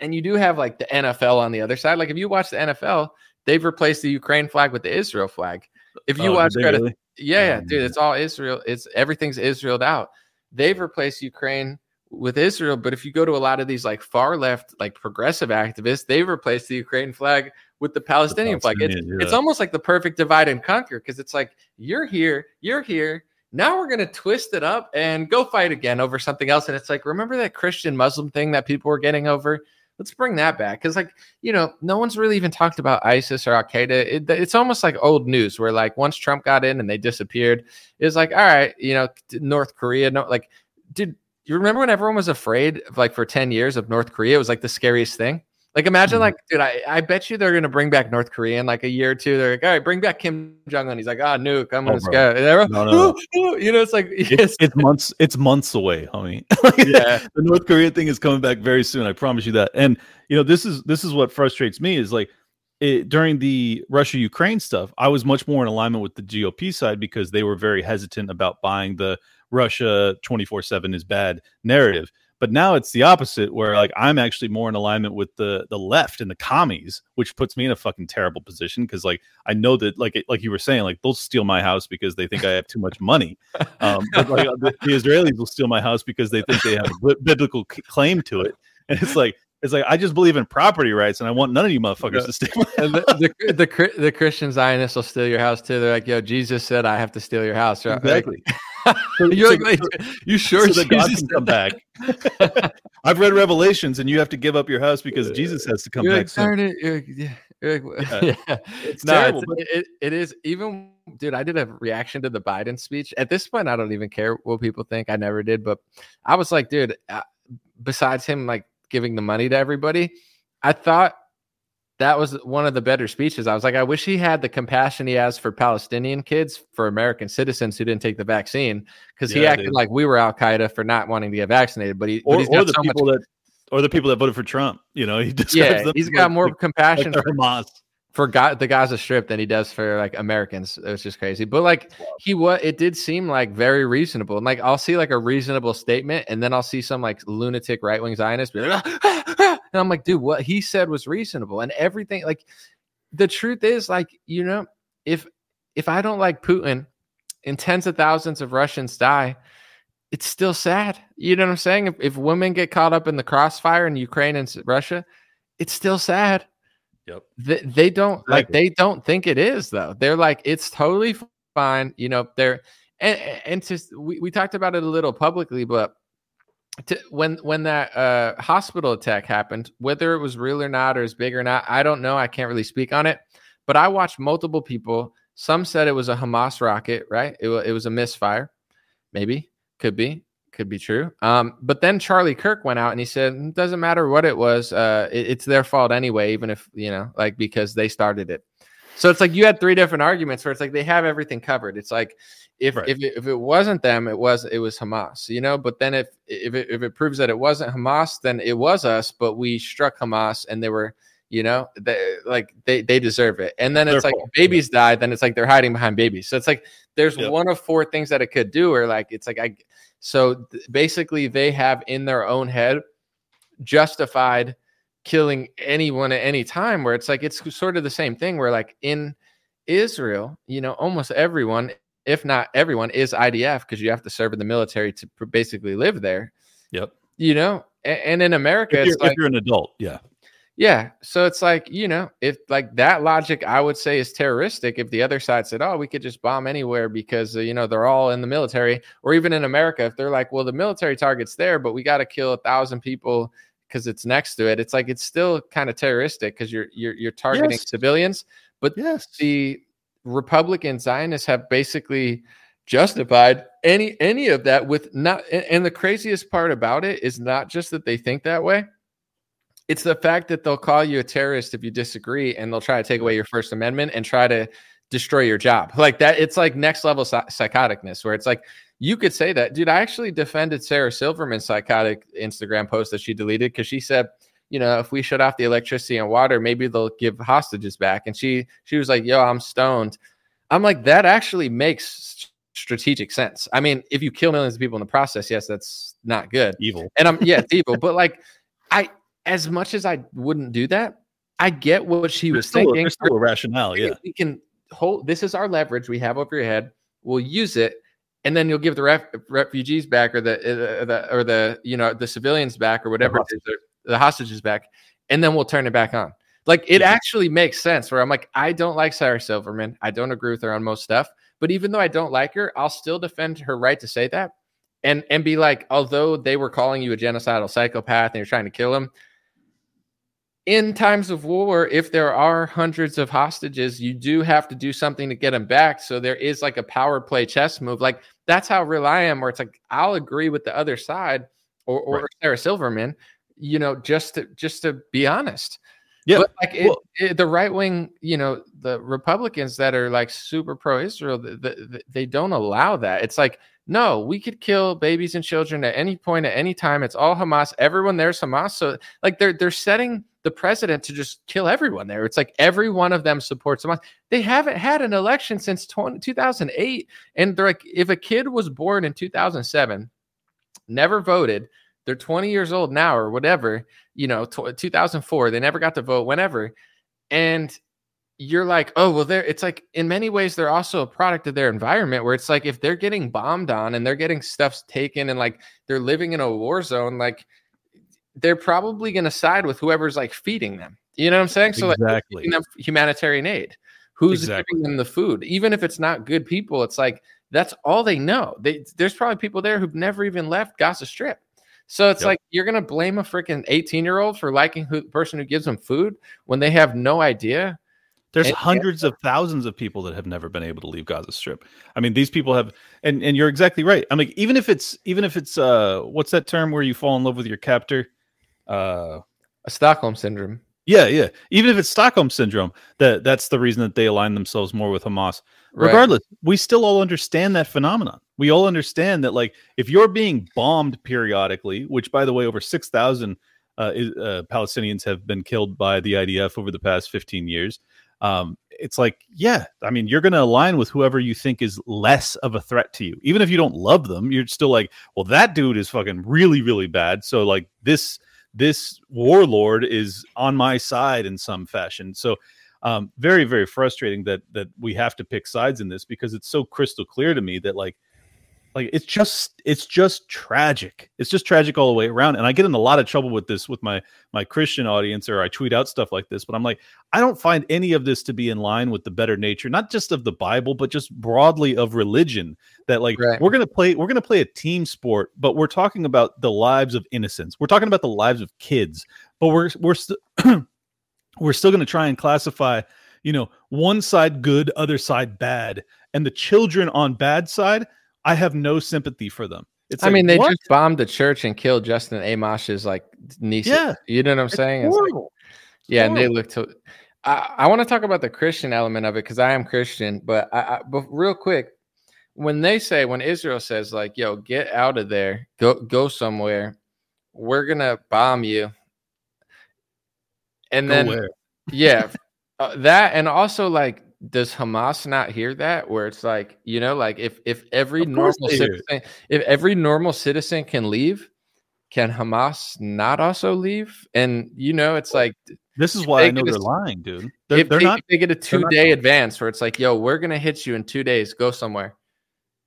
[SPEAKER 2] and you do have like the NFL on the other side. Like if you watch the NFL, they've replaced the Ukraine flag with the Israel flag. If you
[SPEAKER 1] Oh,
[SPEAKER 2] watch Greta,
[SPEAKER 1] really?
[SPEAKER 2] yeah, yeah,
[SPEAKER 1] Oh,
[SPEAKER 2] dude, it's all Israel. It's everything's Israeled out. They've replaced Ukraine with Israel, but if you go to a lot of these like far left, like progressive activists, they've replaced the Ukraine flag with the Palestinian flag. It's,
[SPEAKER 1] Palestinian,
[SPEAKER 2] it's almost like the perfect divide and conquer because it's like you're here, you're here. Now we're gonna twist it up and go fight again over something else. And it's like, remember that Christian Muslim thing that people were getting over? Let's bring that back because, like, you know, no one's really even talked about ISIS or Al Qaeda. It, it's almost like old news where, like, once Trump got in and they disappeared, it's like, all right, you know, North Korea, no, like, did you remember when everyone was afraid of like for 10 years of North Korea? It was like the scariest thing. Like imagine
[SPEAKER 1] Mhm.
[SPEAKER 2] like, dude, I, I bet you they're gonna bring back North Korea in like a year or two. They're like, all right, bring back Kim Jong Un. He's like, ah, nuke, I'm
[SPEAKER 1] Oh,
[SPEAKER 2] gonna scare. Everyone,
[SPEAKER 1] No, no, no.
[SPEAKER 2] you know, it's like
[SPEAKER 1] It's,
[SPEAKER 2] yes,
[SPEAKER 1] it's months. It's months away, homie.
[SPEAKER 2] yeah,
[SPEAKER 1] the North Korea thing is coming back very soon. I promise you that. And you know, this is this is what frustrates me is like it, during the Russia Ukraine stuff, I was much more in alignment with the GOP side because they were very hesitant about buying the Russia twenty four seven is bad narrative. But now it's the opposite, where like I'm actually more in alignment with the the left and the commies, which puts me in a fucking terrible position because like I know that like like you were saying, like they'll steal my house because they think I have too much money. Um, but like the, the Israelis will steal my house because they think they have a biblical c- claim to it, and it's like it's like I just believe in property rights, and I want none of you motherfuckers
[SPEAKER 2] Yeah.
[SPEAKER 1] to steal. My
[SPEAKER 2] and the, the the the Christian Zionists will steal your house too. They're like, yo, Jesus said I have to steal your house. Right? Like,
[SPEAKER 1] exactly. So-
[SPEAKER 2] you're
[SPEAKER 1] so-
[SPEAKER 2] like, wait, you sure
[SPEAKER 1] so that God
[SPEAKER 2] Jesus
[SPEAKER 1] can come back. I've read Revelations, and you have to give up your house because Jesus has to come
[SPEAKER 2] You're
[SPEAKER 1] back
[SPEAKER 2] like,
[SPEAKER 1] soon.
[SPEAKER 2] it. You're yeah,
[SPEAKER 1] Yeah.
[SPEAKER 2] yeah.
[SPEAKER 1] It's
[SPEAKER 2] no,
[SPEAKER 1] terrible,
[SPEAKER 2] it's,
[SPEAKER 1] but-
[SPEAKER 2] it, it is even, dude. I did a reaction to the Biden speech. At this point, I don't even care what people think. I never did, but I was like, dude. Uh, besides him like giving the money to everybody, I thought that was one of the better speeches. I was like, I wish he had the compassion he has for Palestinian kids, for American citizens who didn't take the vaccine, because he acted
[SPEAKER 1] dude.
[SPEAKER 2] like we were Al Qaeda for not wanting to get vaccinated. But he, but
[SPEAKER 1] or,
[SPEAKER 2] he's
[SPEAKER 1] or the
[SPEAKER 2] so much
[SPEAKER 1] people that, or the people that voted for Trump. You know, he
[SPEAKER 2] yeah, he's got
[SPEAKER 1] like-
[SPEAKER 2] more
[SPEAKER 1] like,
[SPEAKER 2] compassion
[SPEAKER 1] like
[SPEAKER 2] for,
[SPEAKER 1] the Hamas.
[SPEAKER 2] for Ga- the Gaza Strip than he does for like Americans. It was just crazy. But like he was, it did seem like very reasonable. And like I'll see like a reasonable statement, and then I'll see some like lunatic right wing Zionist be like, ah, ah, and I'm like, dude, what he said was reasonable, and everything. Like the truth is, like you know, if if I don't like Putin, and tens of thousands of Russians die. It's still sad. You know what I'm saying? If, if women get caught up in the crossfire in Ukraine and Russia, it's still sad
[SPEAKER 1] Yep.
[SPEAKER 2] they, they don't like they don't think it is though they're like it's totally fine you know they're and and to we, we talked about it a little publicly but to, when when that uh hospital attack happened whether it was real or not or as big or not i don't know. I can't really speak on it. But i watched multiple people. Some said it was a hamas rocket right? It, it was a misfire. Maybe. Could be. Could be true. Um but then charlie kirk went out and he said it doesn't matter what it was uh it- it's their fault anyway even if you know like because they started it. So it's like you had three different arguments where it's like they have everything covered. It's like if
[SPEAKER 1] Right.
[SPEAKER 2] if, it, if it wasn't them it was it was hamas you know but then if if it, if it proves that it wasn't hamas then it was us but we struck hamas and they were you know they like they they deserve it and then it's like
[SPEAKER 1] fault,
[SPEAKER 2] babies die. then it's like they're hiding behind babies so it's like there's
[SPEAKER 1] Yep.
[SPEAKER 2] one of four things that it could do or like it's like i so th- basically they have in their own head justified killing anyone at any time where it's like it's sort of the same thing where like in israel you know almost everyone if not everyone is idf because you have to serve in the military to pr- basically live there
[SPEAKER 1] Yep.
[SPEAKER 2] you know A- and, in america
[SPEAKER 1] If
[SPEAKER 2] it's
[SPEAKER 1] you're,
[SPEAKER 2] like
[SPEAKER 1] if you're an adult, yeah.
[SPEAKER 2] yeah. So it's like, you know, if like that logic, I would say is terroristic. If the other side said, oh, we could just bomb anywhere because, uh, you know, they're all in the military, or even in America, if they're like, well, the military target's there, but we got to kill a thousand people because it's next to it. It's like, it's still kind of terroristic because you're, you're, you're targeting
[SPEAKER 1] Yes.
[SPEAKER 2] civilians. But
[SPEAKER 1] Yes.
[SPEAKER 2] the Republican Zionists have basically justified any any of that with not and, the craziest part about it is not just that they think that way. It's the fact that they'll call you a terrorist if you disagree and they'll try to take away your first amendment and try to destroy your job. Like that it's like next level psychoticness where it's like you could say that. Dude i actually defended sarah silverman's psychotic instagram post that she deleted because she said you know if we shut off the electricity and water maybe they'll give hostages back and she she was like yo i'm stoned i'm like that actually makes strategic sense i mean if you kill millions of people in the process yes that's not good
[SPEAKER 1] Evil.
[SPEAKER 2] and I'm yeah, it's evil. But like, I as much as I wouldn't do that, I get what she was
[SPEAKER 1] There's still,
[SPEAKER 2] thinking.
[SPEAKER 1] there's still a rationale, yeah.
[SPEAKER 2] We can hold. This is our leverage we have over your head. We'll use it, and then you'll give the ref, refugees back, or the, uh, the or the you know the civilians back, or whatever it is, or the hostages back, and then we'll turn it back on. Like it actually makes sense. Where I'm like, I don't like Sarah Silverman. I don't agree with her on most stuff. But even though I don't like her, I'll still defend her right to say that and and be like, although they were calling you a genocidal psychopath and you're trying to kill him, in times of war, if there are hundreds of hostages, you do have to do something to get them back. So there is like a power play chess move. Like that's how real I am. Where it's like I'll agree with the other side or, or
[SPEAKER 1] Right.
[SPEAKER 2] Sarah Silverman, you know, just to just to be honest.
[SPEAKER 1] Yeah,
[SPEAKER 2] But like it,
[SPEAKER 1] well-
[SPEAKER 2] it- the right wing, you know, the Republicans that are like super pro Israel, th- th- th- they don't allow that. It's like, no, we could kill babies and children at any point, at any time. It's all Hamas. Everyone there's Hamas. So like they're they're setting the president to just kill everyone there. It's like every one of them supports Hamas. They haven't had an election since 20, 2008. And they're like, if a kid was born in 2007, never voted, they're 20 years old now or whatever, you know, tw 2004, they never got to vote whenever. And you're like, oh, well, they're, it's like in many ways, they're also a product of their environment where it's like if they're getting bombed on and they're getting stuff taken and like they're living in a war zone, like they're probably going to side with whoever's like feeding them. You know what I'm saying? So, like,
[SPEAKER 1] exactly.
[SPEAKER 2] them humanitarian aid? Who's
[SPEAKER 1] Exactly.
[SPEAKER 2] giving them the food? Even if it's not good people, it's like that's all they know. They, there's probably people there who've never even left Gaza Strip. So it's
[SPEAKER 1] Yep.
[SPEAKER 2] like you're gonna blame a freaking 18 year old for liking who the person who gives them food when they have no idea.
[SPEAKER 1] There's
[SPEAKER 2] And-
[SPEAKER 1] hundreds of thousands of people that have never been able to leave Gaza Strip. I mean, these people have, and and you're exactly right. I mean, even if it's even if it's uh, what's that term where you fall in love with your captor? Uh,
[SPEAKER 2] A Stockholm syndrome.
[SPEAKER 1] yeah, yeah. Even if it's Stockholm syndrome, that that's the reason that they align themselves more with Hamas.
[SPEAKER 2] Right.
[SPEAKER 1] Regardless, we still all understand that phenomenon. We all understand that, like, if you're being bombed periodically, which, by the way, over six thousand uh, uh, Palestinians have been killed by the IDF over the past fifteen years. Um, it's like, yeah, I mean, you're going to align with whoever you think is less of a threat to you, even if you don't love them. You're still like, well, that dude is fucking really, really bad. So, like, this this warlord is on my side in some fashion. So um, very very frustrating that that we have to pick sides in this because it's so crystal clear to me that like like it's just it's just tragic it's just tragic all the way around and i get in a lot of trouble with this with my my christian audience or i tweet out stuff like this but i'm like i don't find any of this to be in line with the better nature not just of the bible but just broadly of religion that like
[SPEAKER 2] Right.
[SPEAKER 1] we're gonna play we're gonna play a team sport but we're talking about the lives of innocents we're talking about the lives of kids but we're we're still we're still going to try and classify you know one side good other side bad and the children on bad side i have no sympathy for them it's
[SPEAKER 2] I
[SPEAKER 1] like,
[SPEAKER 2] mean, they
[SPEAKER 1] what?
[SPEAKER 2] just bombed the church and killed Justin Amash's like niece.
[SPEAKER 1] Yeah.
[SPEAKER 2] You know what I'm
[SPEAKER 1] It's
[SPEAKER 2] saying? It's like-
[SPEAKER 1] horrible.
[SPEAKER 2] yeah, and they
[SPEAKER 1] horrible.
[SPEAKER 2] look to. I, I want to talk about the Christian element of it because I am Christian, but I, I but real quick, when they say when Israel says like, "Yo, get out of there, go go somewhere," we're gonna bomb you, and
[SPEAKER 1] Go
[SPEAKER 2] then
[SPEAKER 1] where?
[SPEAKER 2] yeah, uh, that and also like, does Hamas not hear that? Where it's like, you know, like if if every normal
[SPEAKER 1] they hear it.
[SPEAKER 2] citizen, if every normal citizen can leave, can Hamas not also leave? And you know, it's like
[SPEAKER 1] this is why i know they're
[SPEAKER 2] just-
[SPEAKER 1] lying dude they're,
[SPEAKER 2] if
[SPEAKER 1] they're
[SPEAKER 2] they,
[SPEAKER 1] not
[SPEAKER 2] they get a two day advance where it's like, yo, we're gonna hit you in two days. Go somewhere.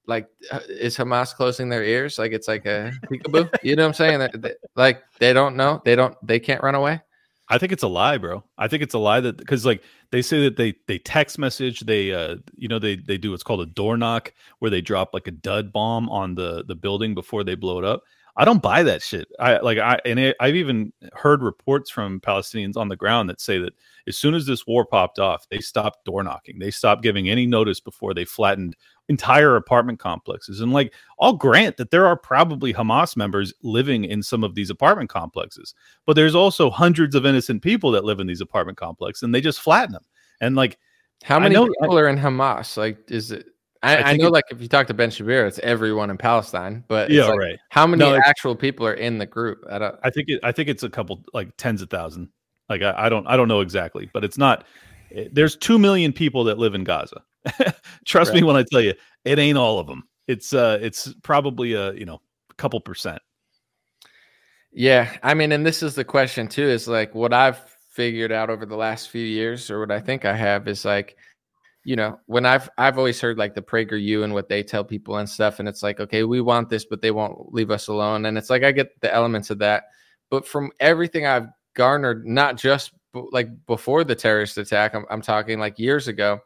[SPEAKER 2] Like, uh, is Hamas closing their ears? Like it's like a peekaboo. you know what I'm saying? Like they don't know. They don't. They can't run away.
[SPEAKER 1] I think it's a lie, bro. I think it's a lie that because like they say that they they text message, they uh you know they they do what's called a door knock where they drop like a dud bomb on the the building before they blow it up. I don't buy that shit. I like I and it, I've even heard reports from Palestinians on the ground that say that as soon as this war popped off, they stopped door knocking. They stopped giving any notice before they flattened entire apartment complexes. And like I'll grant that there are probably Hamas members living in some of these apartment complexes but there's also hundreds of innocent people that live in these apartment complexes and they just flatten them and like
[SPEAKER 2] How many
[SPEAKER 1] know-
[SPEAKER 2] people are in Hamas? Like, is it? I,
[SPEAKER 1] I
[SPEAKER 2] I, know,
[SPEAKER 1] it-
[SPEAKER 2] like, if you talk to Ben Shapiro, it's everyone in Palestine. But it's
[SPEAKER 1] yeah
[SPEAKER 2] like,
[SPEAKER 1] right
[SPEAKER 2] how many
[SPEAKER 1] No,
[SPEAKER 2] actual people are in the group? I don't.
[SPEAKER 1] i think it i think it's a couple like tens of thousand like i, I don't i don't know exactly but it's not eh, there's 2 million people that live in gaza trust me when i tell you it ain't all of them it's uh it's probably a you know a couple percent
[SPEAKER 2] Yeah, I mean, and this is the question too. Is like what I've figured out over the last few years, or what I think I have, is like, you know, when I've I've always heard like the PragerU and what they tell people and stuff, and it's like, okay, we want this, but they won't leave us alone, and it's like I get the elements of that, but from everything I've garnered, not just b- like before the terrorist attack, I'm, I'm talking like years ago,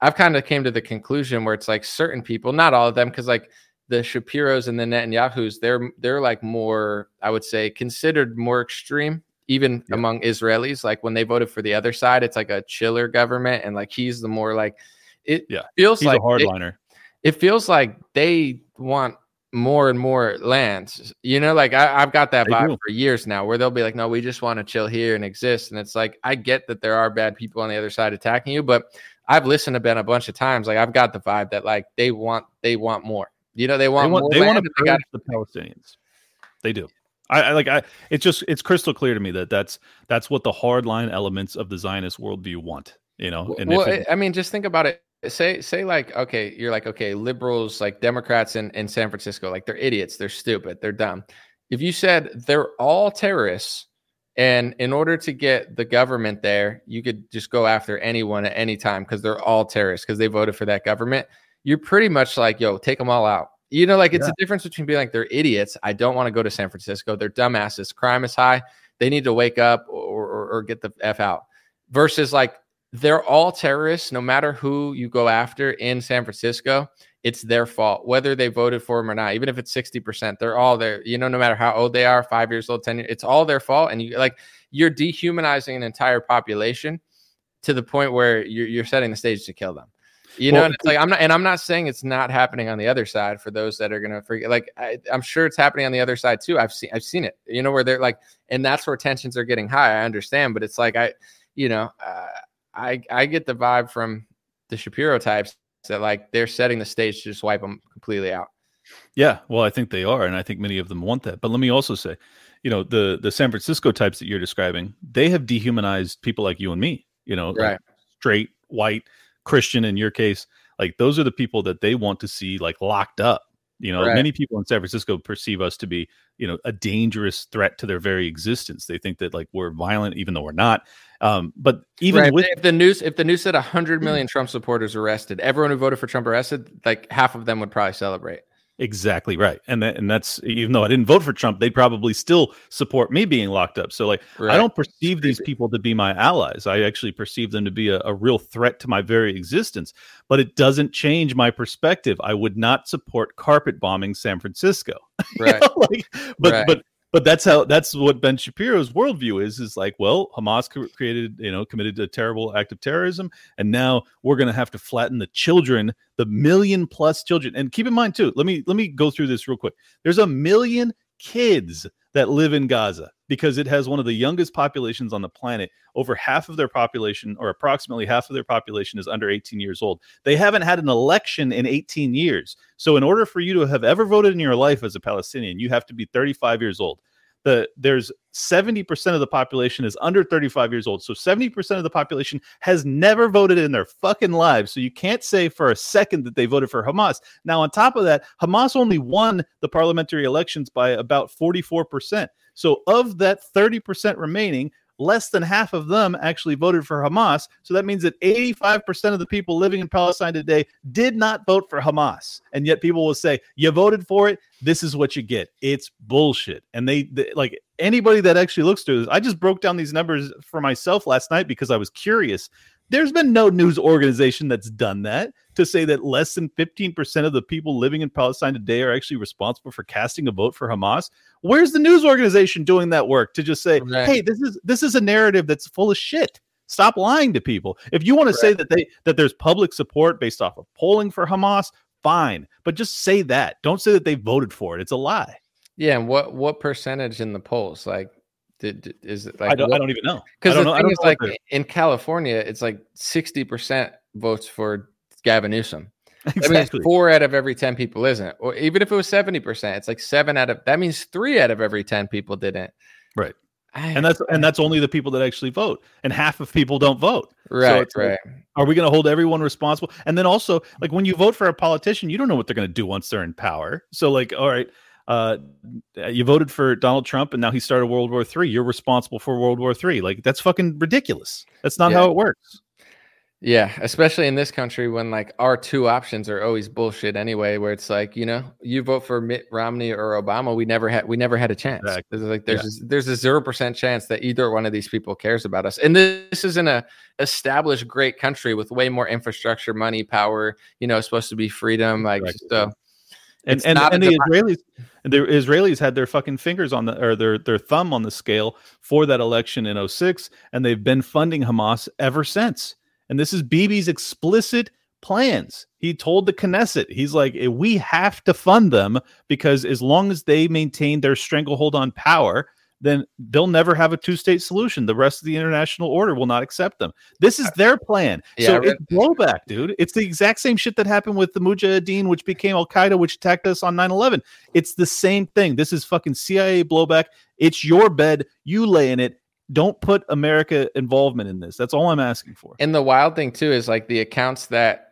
[SPEAKER 2] I've kind of came to the conclusion where it's like certain people, not all of them, because like the Shapiros and the Netanyahu's, they're they're like more, I would say, considered more extreme, even
[SPEAKER 1] Yeah.
[SPEAKER 2] among Israelis. Like when they voted for the other side, it's like a chiller government, and like he's the more like it
[SPEAKER 1] Yeah.
[SPEAKER 2] feels
[SPEAKER 1] he's
[SPEAKER 2] like
[SPEAKER 1] a hardliner
[SPEAKER 2] it feels like they want more and more lands. You know, like I, have got that
[SPEAKER 1] They
[SPEAKER 2] vibe for years now, where they'll be like, "No, we just want to chill here and exist." And it's like I get that there are bad people on the other side attacking you, but I've listened to Ben a bunch of times. Like I've got the vibe that like they want they want more. You know, they
[SPEAKER 1] They
[SPEAKER 2] want,
[SPEAKER 1] want
[SPEAKER 2] more
[SPEAKER 1] they want to
[SPEAKER 2] they got
[SPEAKER 1] the Palestinians. They do. I, I like I it's just it's crystal clear to me that that's that's what the hardline elements of the Zionist worldview want. You know, and
[SPEAKER 2] well,
[SPEAKER 1] it,
[SPEAKER 2] I mean, just think about it. Say, say, like, okay, you're like, okay, liberals, like Democrats in, in San Francisco, like they're idiots, they're stupid, they're dumb. If you said they're all terrorists, and in order to get the government there, you could just go after anyone at any time because they're all terrorists because they voted for that government. You're pretty much like, yo, take them all out. You know, like it's
[SPEAKER 1] Yeah.
[SPEAKER 2] a difference between being like they're idiots. I don't want to go to San Francisco. They're dumbasses. Crime is high. They need to wake up or, or, or get the f out. Versus like they're all terrorists, no matter who you go after in San Francisco. It's their fault, whether they voted for them or not. Even if it's sixty percent, they're all there. You know, no matter how old they are, five years old, ten years, it's all their fault. And you like you're dehumanizing an entire population to the point where you're, you're setting the stage to kill them. You know,
[SPEAKER 1] Well,
[SPEAKER 2] and it's like I'm not, and I'm not saying it's not happening on the other side for those that are gonna forget. Like I, I'm sure it's happening on the other side too. I've seen, I've seen it. You know, where they're like, and that's where tensions are getting high. I understand, but it's like I, you know, uh, I, I get the vibe from the Shapiro types that like they're setting the stage to just wipe them completely out.
[SPEAKER 1] Yeah, well, I think they are, and I think many of them want that. But let me also say, you know, the the San Francisco types that you're describing, they have dehumanized people like you and me. You know, like straight, white, Christian in your case. Like those are the people that they want to see like locked up. You know,
[SPEAKER 2] Right.
[SPEAKER 1] many people in San Francisco perceive us to be, you know, a dangerous threat to their very existence. They think that like we're violent, even though we're not. Um, but even
[SPEAKER 2] right.
[SPEAKER 1] with
[SPEAKER 2] if the news, if the news said 100 million Trump supporters arrested, everyone who voted for Trump arrested, like half of them would probably celebrate.
[SPEAKER 1] Exactly right, and that, and that's even though I didn't vote for Trump, they probably still support me being locked up. So like,
[SPEAKER 2] Right.
[SPEAKER 1] I don't perceive these people to be my allies. I actually perceive them to be a, a real threat to my very existence. But it doesn't change my perspective. I would not support carpet bombing San Francisco. You
[SPEAKER 2] Right.
[SPEAKER 1] know, like, but
[SPEAKER 2] Right.
[SPEAKER 1] but but that's how that's what Ben Shapiro's worldview is. Is like, well, Hamas created, you know, committed a terrible act of terrorism, and now we're going to have to flatten the children, the million plus children. And keep in mind too. Let me let me go through this real quick. There's a million kids that live in Gaza because it has one of the youngest populations on the planet. Over half of their population, or approximately half of their population, is under 18 years old. They haven't had an election in 18 years. So, in order for you to have ever voted in your life as a Palestinian, you have to be 35 years old. The, there's 70% of the population is under 35 years old. So 70% of the population has never voted in their fucking lives. So you can't say for a second that they voted for Hamas. Now, on top of that, Hamas only won the parliamentary elections by about 44%. So of that 30% remaining, less than half of them actually voted for Hamas. So that means that 85% of the people living in Palestine today did not vote for Hamas. And yet people will say, you voted for it. This is what you get. It's bullshit. And they, they like anybody that actually looks through this, I just broke down these numbers for myself last night because I was curious. There's been no news organization that's done that to say that less than 15% of the people living in Palestine today are actually responsible for casting a vote for Hamas. Where's the news organization doing that work to just say,
[SPEAKER 2] Right.
[SPEAKER 1] "Hey, this is this is a narrative that's full of shit." Stop lying to people. If you want to say that they that there's public support based off of polling for Hamas, fine, but just say that. Don't say that they voted for it. It's a lie.
[SPEAKER 2] Yeah, and what what percentage in the polls? Like, did, is it like
[SPEAKER 1] I don't.
[SPEAKER 2] what-
[SPEAKER 1] I don't even know. I
[SPEAKER 2] Because
[SPEAKER 1] don't
[SPEAKER 2] the
[SPEAKER 1] know.
[SPEAKER 2] Thing is, like in California, it's like sixty percent votes for Gavin Newsom. That
[SPEAKER 1] exactly.
[SPEAKER 2] means four out of every ten people isn't. Or even if it was seventy percent, it's like seven out of. That means three out of every ten people didn't.
[SPEAKER 1] Right.
[SPEAKER 2] I-
[SPEAKER 1] and that's and that's only the people that actually vote, and half of people don't vote.
[SPEAKER 2] right,
[SPEAKER 1] like-
[SPEAKER 2] right.
[SPEAKER 1] Are we going to hold everyone responsible? And then also, like when you vote for a politician, you don't know what they're going to do once they're in power. So, like, all right, uh, you voted for Donald Trump, and now he started World War Three. You're responsible for World War Three. Like, that's fucking ridiculous. That's not
[SPEAKER 2] Yeah.
[SPEAKER 1] how it works.
[SPEAKER 2] Yeah, especially in this country when like our two options are always bullshit anyway. Where it's like you know you vote for Mitt Romney or Obama, we never had we never had a chance.
[SPEAKER 1] Exactly.
[SPEAKER 2] There's like there's a, there's a zero percent chance that either one of these people cares about us. And this is in a established great country with way more infrastructure, money, power. You know, supposed to be freedom. Like
[SPEAKER 1] Exactly.
[SPEAKER 2] so,
[SPEAKER 1] And and, and the Israelis, the Israelis had their fucking fingers on the or their their thumb on the scale for that election in 06, and they've been funding Hamas ever since. And this is Bibi's explicit plans. He told the Knesset, he's like, "Eh, we have to fund them because as long as they maintain their stranglehold on power, then they'll never have a two-state solution. The rest of the international order will not accept them. This is their plan.
[SPEAKER 2] Yeah,
[SPEAKER 1] so
[SPEAKER 2] read-
[SPEAKER 1] it's blowback, dude. It's the exact same shit that happened with the Mujahideen, which became Al Qaeda, which attacked us on 9-11. It's the same thing. This is fucking CIA blowback. It's your bed. You lay in it. Don't put America involvement in this. That's all I'm asking for.
[SPEAKER 2] And the wild thing too is like the accounts that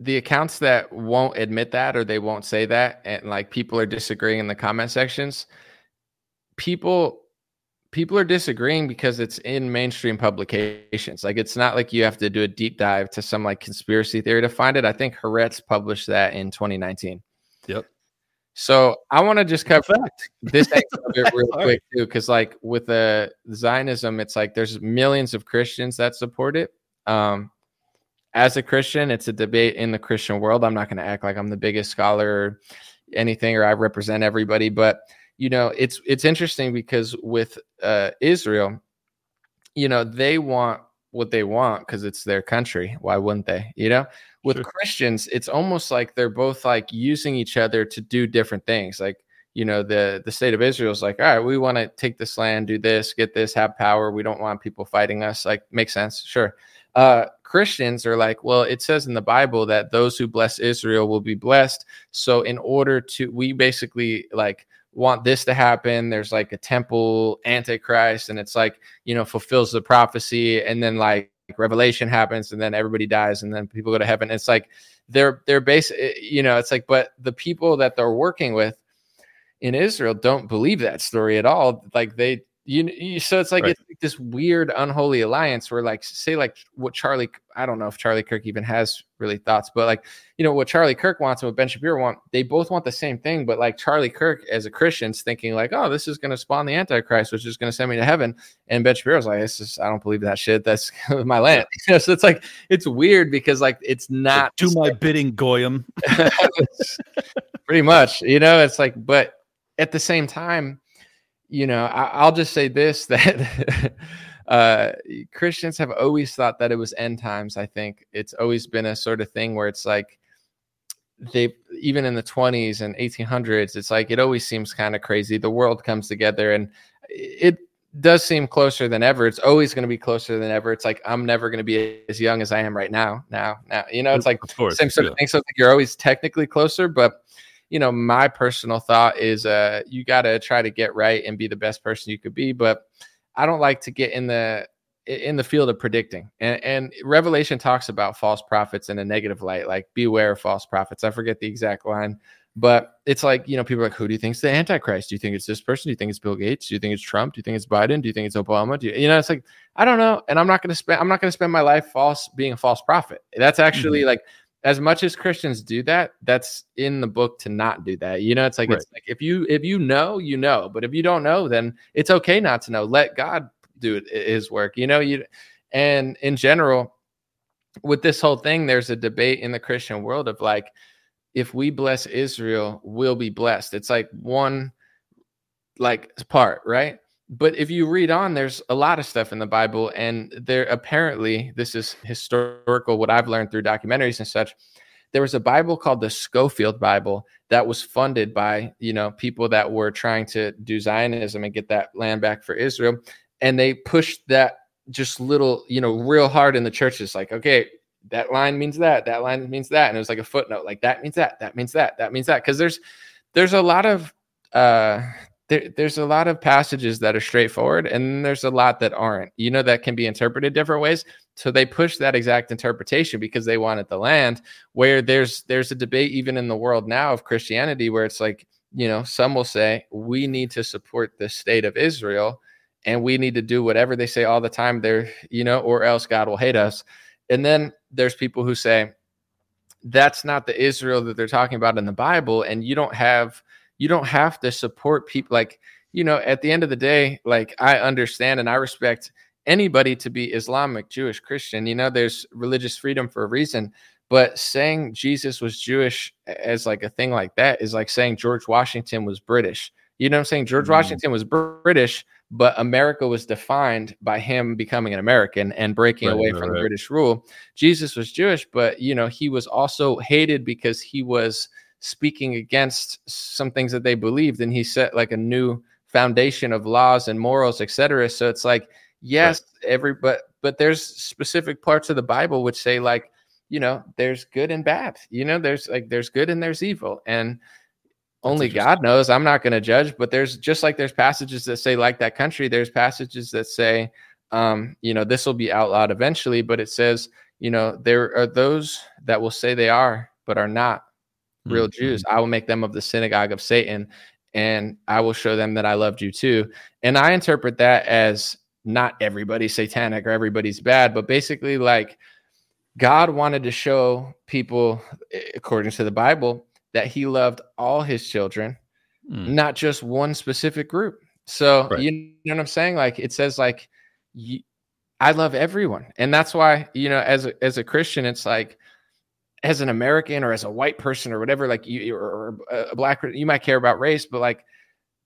[SPEAKER 2] the accounts that won't admit that or they won't say that and like people are disagreeing in the comment sections. People people are disagreeing because it's in mainstream publications. Like it's not like you have to do a deep dive to some like conspiracy theory to find it. I think Haaretz published that in 2019.
[SPEAKER 1] Yep.
[SPEAKER 2] So I want to just cover
[SPEAKER 1] Fact.
[SPEAKER 2] this angle of it real quick too, because like with the Zionism, it's like there's millions of Christians that support it. Um, as a Christian, it's a debate in the Christian world. I'm not going to act like I'm the biggest scholar or anything, or I represent everybody, but you know, it's it's interesting because with uh, Israel, you know, they want what they want because it's their country. Why wouldn't they? You know, with
[SPEAKER 1] Sure.
[SPEAKER 2] Christians, it's almost like they're both like using each other to do different things. Like, you know, the the state of Israel is like, all right, we want to take this land, do this, get this, have power. We don't want people fighting us. Like, makes sense, sure. Uh, Christians are like, well, it says in the Bible that those who bless Israel will be blessed. So, in order to, we basically like want this to happen. There's like a temple antichrist, and it's like you know fulfills the prophecy, and then like revelation happens, and then everybody dies, and then people go to heaven. It's like they're they're base, eh, you know, it's like, but the people that they're working with in Israel don't believe that story at all. Like they, you, you so it's like
[SPEAKER 1] Right.
[SPEAKER 2] it's this weird unholy alliance where, like, say, like what Charlie, I don't know if Charlie Kirk even has really thoughts, but like, you know, what Charlie Kirk wants and what Ben Shapiro want, they both want the same thing. But like Charlie Kirk, as a Christian's thinking like, oh, this is going to spawn the Antichrist, which is going to send me to heaven. And Ben Shapiro's like, this is, I don't believe that shit. That's my land. You know, so it's like, it's weird because like it's not
[SPEAKER 1] do my bidding, Goyim.
[SPEAKER 2] pretty much you know it's like but at the same time you know I, i'll just say this that uh christians have always thought that it was end times i think it's always been a sort of thing where it's like they even in the 20s and 1800s it's like it always seems kind of crazy the world comes together and it does seem closer than ever it's always going to be closer than ever it's like i'm never going to be as young as i am right now now now you know it's like
[SPEAKER 1] course,
[SPEAKER 2] same sort
[SPEAKER 1] yeah.
[SPEAKER 2] of thing. So like you're always technically closer, but you know, my personal thought is uh you gotta try to get right and be the best person you could be. But I don't like to get in the in the field of predicting. And, and Revelation talks about false prophets in a negative light, like beware of false prophets. I forget the exact line, but it's like, you know, people are like, who do you think is the Antichrist? Do you think it's this person? Do you think it's Bill Gates? Do you think it's Trump? Do you think it's Biden? Do you think it's Obama? Do you, you know, it's like, I don't know. And I'm not going to spend, I'm not going to spend my life false being a false prophet. That's actually like, as much as Christians do that, that's in the book to not do that. You know, it's like, it's like if you, if you know, you know, but if you don't know, then it's okay not to know. Let God do it, his work, you know, you, and in general, with this whole thing, there's a debate in the Christian world of like, if we bless Israel, we'll be blessed. It's like one like part, right? But if you read on, there's a lot of stuff in the Bible, and there apparently this is historical. What I've learned through documentaries and such, there was a Bible called the Scofield Bible that was funded by you know people that were trying to do Zionism and get that land back for Israel, and they pushed that just little you know real hard in the churches, like okay, that line means that, that line means that, and it was like a footnote, like that means that, that means that, that means that, because there's there's a lot of uh there, there's a lot of passages that are straightforward and there's a lot that aren't. You know that can be interpreted different ways. So they push that exact interpretation because they wanted the land where there's there's a debate even in the world now of christianity where it's like you know some will say we need to support the state of israel and we need to do whatever they say all the time there you know or else god will hate us. And then there's people who say that's not the israel that they're talking about in the bible and you don't have you don't have to support people like you know at the end of the day like i understand and i respect anybody to be islamic jewish christian you know there's religious freedom for a reason but saying jesus was jewish as like a thing like that is like saying george washington was british You know what I'm saying? George
[SPEAKER 1] Mhm.
[SPEAKER 2] Washington was British, but America was defined by him becoming an American and breaking
[SPEAKER 1] Right,
[SPEAKER 2] away
[SPEAKER 1] right,
[SPEAKER 2] from
[SPEAKER 1] right.
[SPEAKER 2] British rule. Jesus was Jewish, but you know, he was also hated because he was speaking against some things that they believed and he set like a new foundation of laws and morals, etc. So it's like, yes, every but but there's specific parts of the Bible which say like, you know, there's good and bad. You know, there's like there's good and there's evil. And only. God knows. I'm not going to judge, but there's just like there's passages that say like that country, there's passages that say um, you know, this will be outlawed eventually, but it says, you know, there are those that will say they are but are not real
[SPEAKER 1] Mhm.
[SPEAKER 2] Jews. I will make them of the synagogue of Satan, and I will show them that I loved you too. And I interpret that as not everybody's satanic or everybody's bad, but basically like God wanted to show people, eh, according to the Bible, that He loved all His children,
[SPEAKER 1] Mm.
[SPEAKER 2] not just one specific group. So
[SPEAKER 1] Right.
[SPEAKER 2] you know what I'm saying? Like it says, like I love everyone, and that's why you know, as a, as a Christian, it's like as an American or as a white person or whatever, like you or, or uh, a black, you might care about race, but like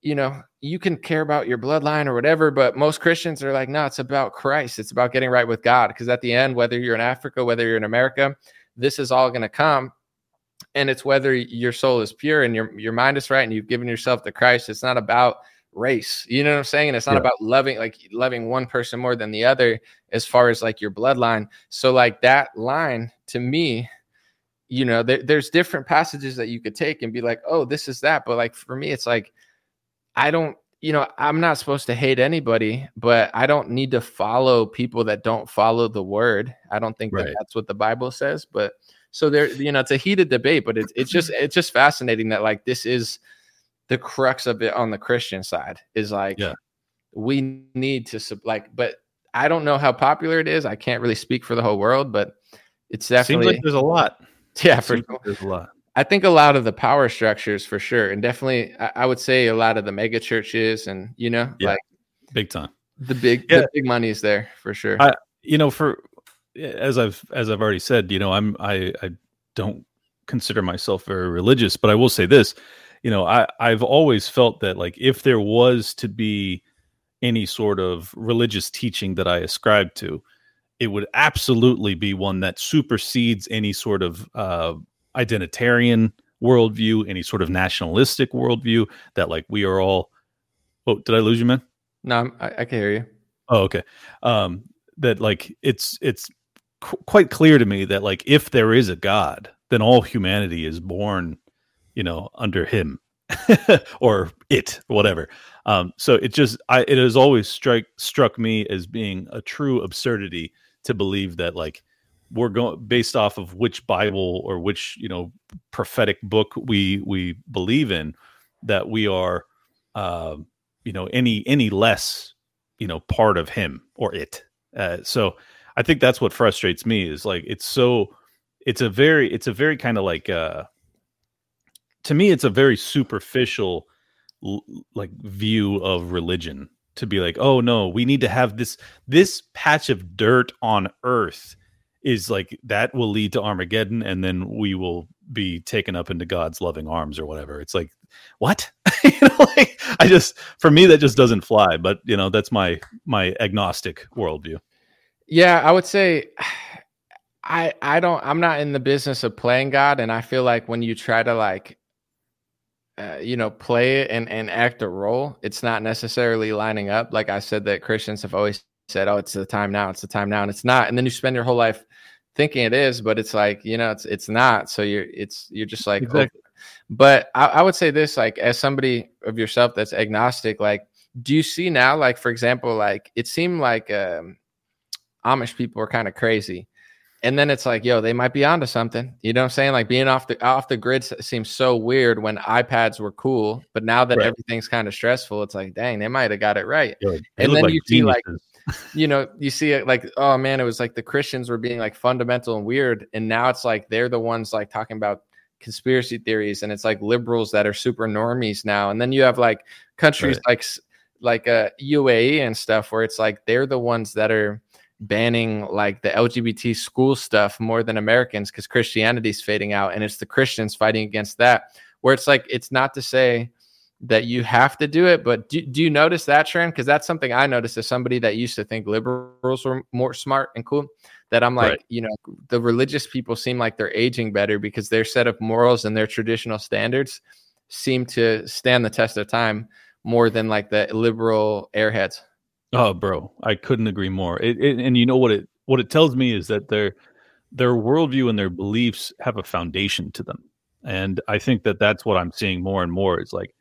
[SPEAKER 2] you know, you can care about your bloodline or whatever. But most Christians are like, no, it's about Christ. It's about getting right with God. Because at the end, whether you're in Africa, whether you're in America, this is all going to come and it's whether your soul is pure and your your mind is right and you've given yourself to Christ. It's not about race. You know what I'm saying? And it's not
[SPEAKER 1] Yeah.
[SPEAKER 2] about loving like loving one person more than the other as far as like your bloodline. So like that line to me, you know, there, there's different passages that you could take and be like, oh, this is that. But like for me, it's like I don't, you know, I'm not supposed to hate anybody, but I don't need to follow people that don't follow the word. I don't think that that's what the Bible says. But so there, you know, it's a heated debate, but it's it's just it's just fascinating that like this is the crux of it on the Christian side is like
[SPEAKER 1] Yeah.
[SPEAKER 2] we need to sub- like, but I don't know how popular it is. I can't really speak for the whole world, but it's definitely Seems
[SPEAKER 1] like there's a lot.
[SPEAKER 2] yeah for
[SPEAKER 1] like there's a lot.
[SPEAKER 2] I think a lot of the power structures for sure, and definitely I, I would say a lot of the mega churches and you know
[SPEAKER 1] Yeah.
[SPEAKER 2] like
[SPEAKER 1] Big time.
[SPEAKER 2] the big
[SPEAKER 1] Yeah.
[SPEAKER 2] the big money is there for sure.
[SPEAKER 1] I- you know for as i've as i've already said you know i'm i i don't consider myself very religious but i will say this you know i i've always felt that like if there was to be any sort of religious teaching that i ascribe to it would absolutely be one that supersedes any sort of uh identitarian worldview any sort of nationalistic worldview that like we are all oh did i lose you man
[SPEAKER 2] no, I'm, I, I can hear you.
[SPEAKER 1] Oh, okay. Um, that like it's it's qu- quite clear to me that like if there is a God, then all humanity is born, you know, under Him or it, whatever. Um, so it just I it has always strike struck me as being a true absurdity to believe that like we're going based off of which Bible or which you know prophetic book we we believe in that we are. Uh, you know any any less you know part of him or it uh, so i think that's what frustrates me is like it's so it's a very it's a very kind of like uh to me it's a very superficial like view of religion to be like oh no we need to have this this patch of dirt on earth is like that will lead to armageddon and then we will be taken up into god's loving arms or whatever. It's like what? You know like i just for me that just doesn't fly but you know that's my my agnostic worldview.
[SPEAKER 2] Yeah, I would say I I don't I'm not in the business of playing God, and I feel like when you try to like uh, you know play it and and act a role, it's not necessarily lining up. Like I said, that Christians have always said, "Oh, it's the time now. It's the time now," and it's not. And then you spend your whole life thinking it is, but it's like you know, it's it's not. So you're it's you're just like. oh. But I, I would say this, like as somebody of yourself that's agnostic, like do you see now, like for example, like it seemed like um, Amish people were kind of crazy. And then it's like, yo, they might be onto something. You know what I'm saying? Like being off the off the grid seems so weird when iPads were cool, but now that
[SPEAKER 1] Right.
[SPEAKER 2] everything's kind of stressful, it's like, dang, they might have got it right. And then you see, like. You know, you see it like, oh man, it was like the Christians were being like fundamental and weird, and now it's like they're the ones like talking about conspiracy theories, and it's like liberals that are super normies now. And then you have like countries
[SPEAKER 1] Right.
[SPEAKER 2] like like uh, UAE and stuff where it's like they're the ones that are banning like the LGBT school stuff more than Americans because Christianity's fading out and it's the Christians fighting against that. Where it's like it's not to say that you have to do it. But do, do you notice that trend? Because that's something I noticed as somebody that used to think liberals were more smart and cool. That I'm like, right. you know, the religious people seem like they're aging better because their set of morals and their traditional standards seem to stand the test of time more than like the liberal airheads.
[SPEAKER 1] Oh, bro, I couldn't agree more. It, it, and you know what it what it tells me is that their their worldview and their beliefs have a foundation to them, and I think that that's what I'm seeing more and more. Is like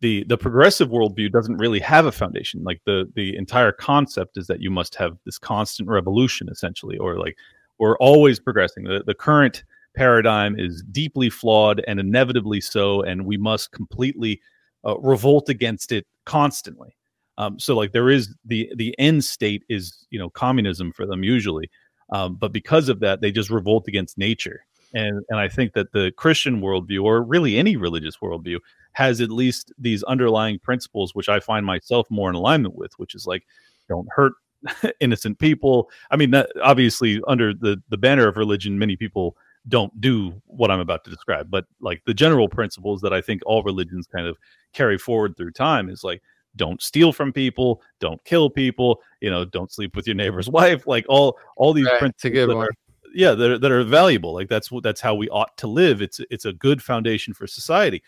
[SPEAKER 1] the the progressive worldview doesn't really have a foundation. Like the the entire concept is that you must have this constant revolution, essentially, or like we're always progressing. The the current paradigm is deeply flawed and inevitably so, and we must completely uh, revolt against it constantly. Um, so like there is the the end state is you know communism for them usually, um, but because of that they just revolt against nature. And and I think that the Christian worldview or really any religious worldview has at least these underlying principles which I find myself more in alignment with, which is like don't hurt innocent people. I mean, that, obviously under the the banner of religion, many people don't do what I'm about to describe, but like the general principles that I think all religions kind of carry forward through time is like don't steal from people, don't kill people, you know, don't sleep with your neighbor's wife, like all all these
[SPEAKER 2] right, principles that are,
[SPEAKER 1] yeah, that are, that are valuable. Like that's what that's how we ought to live. It's it's a good foundation for society.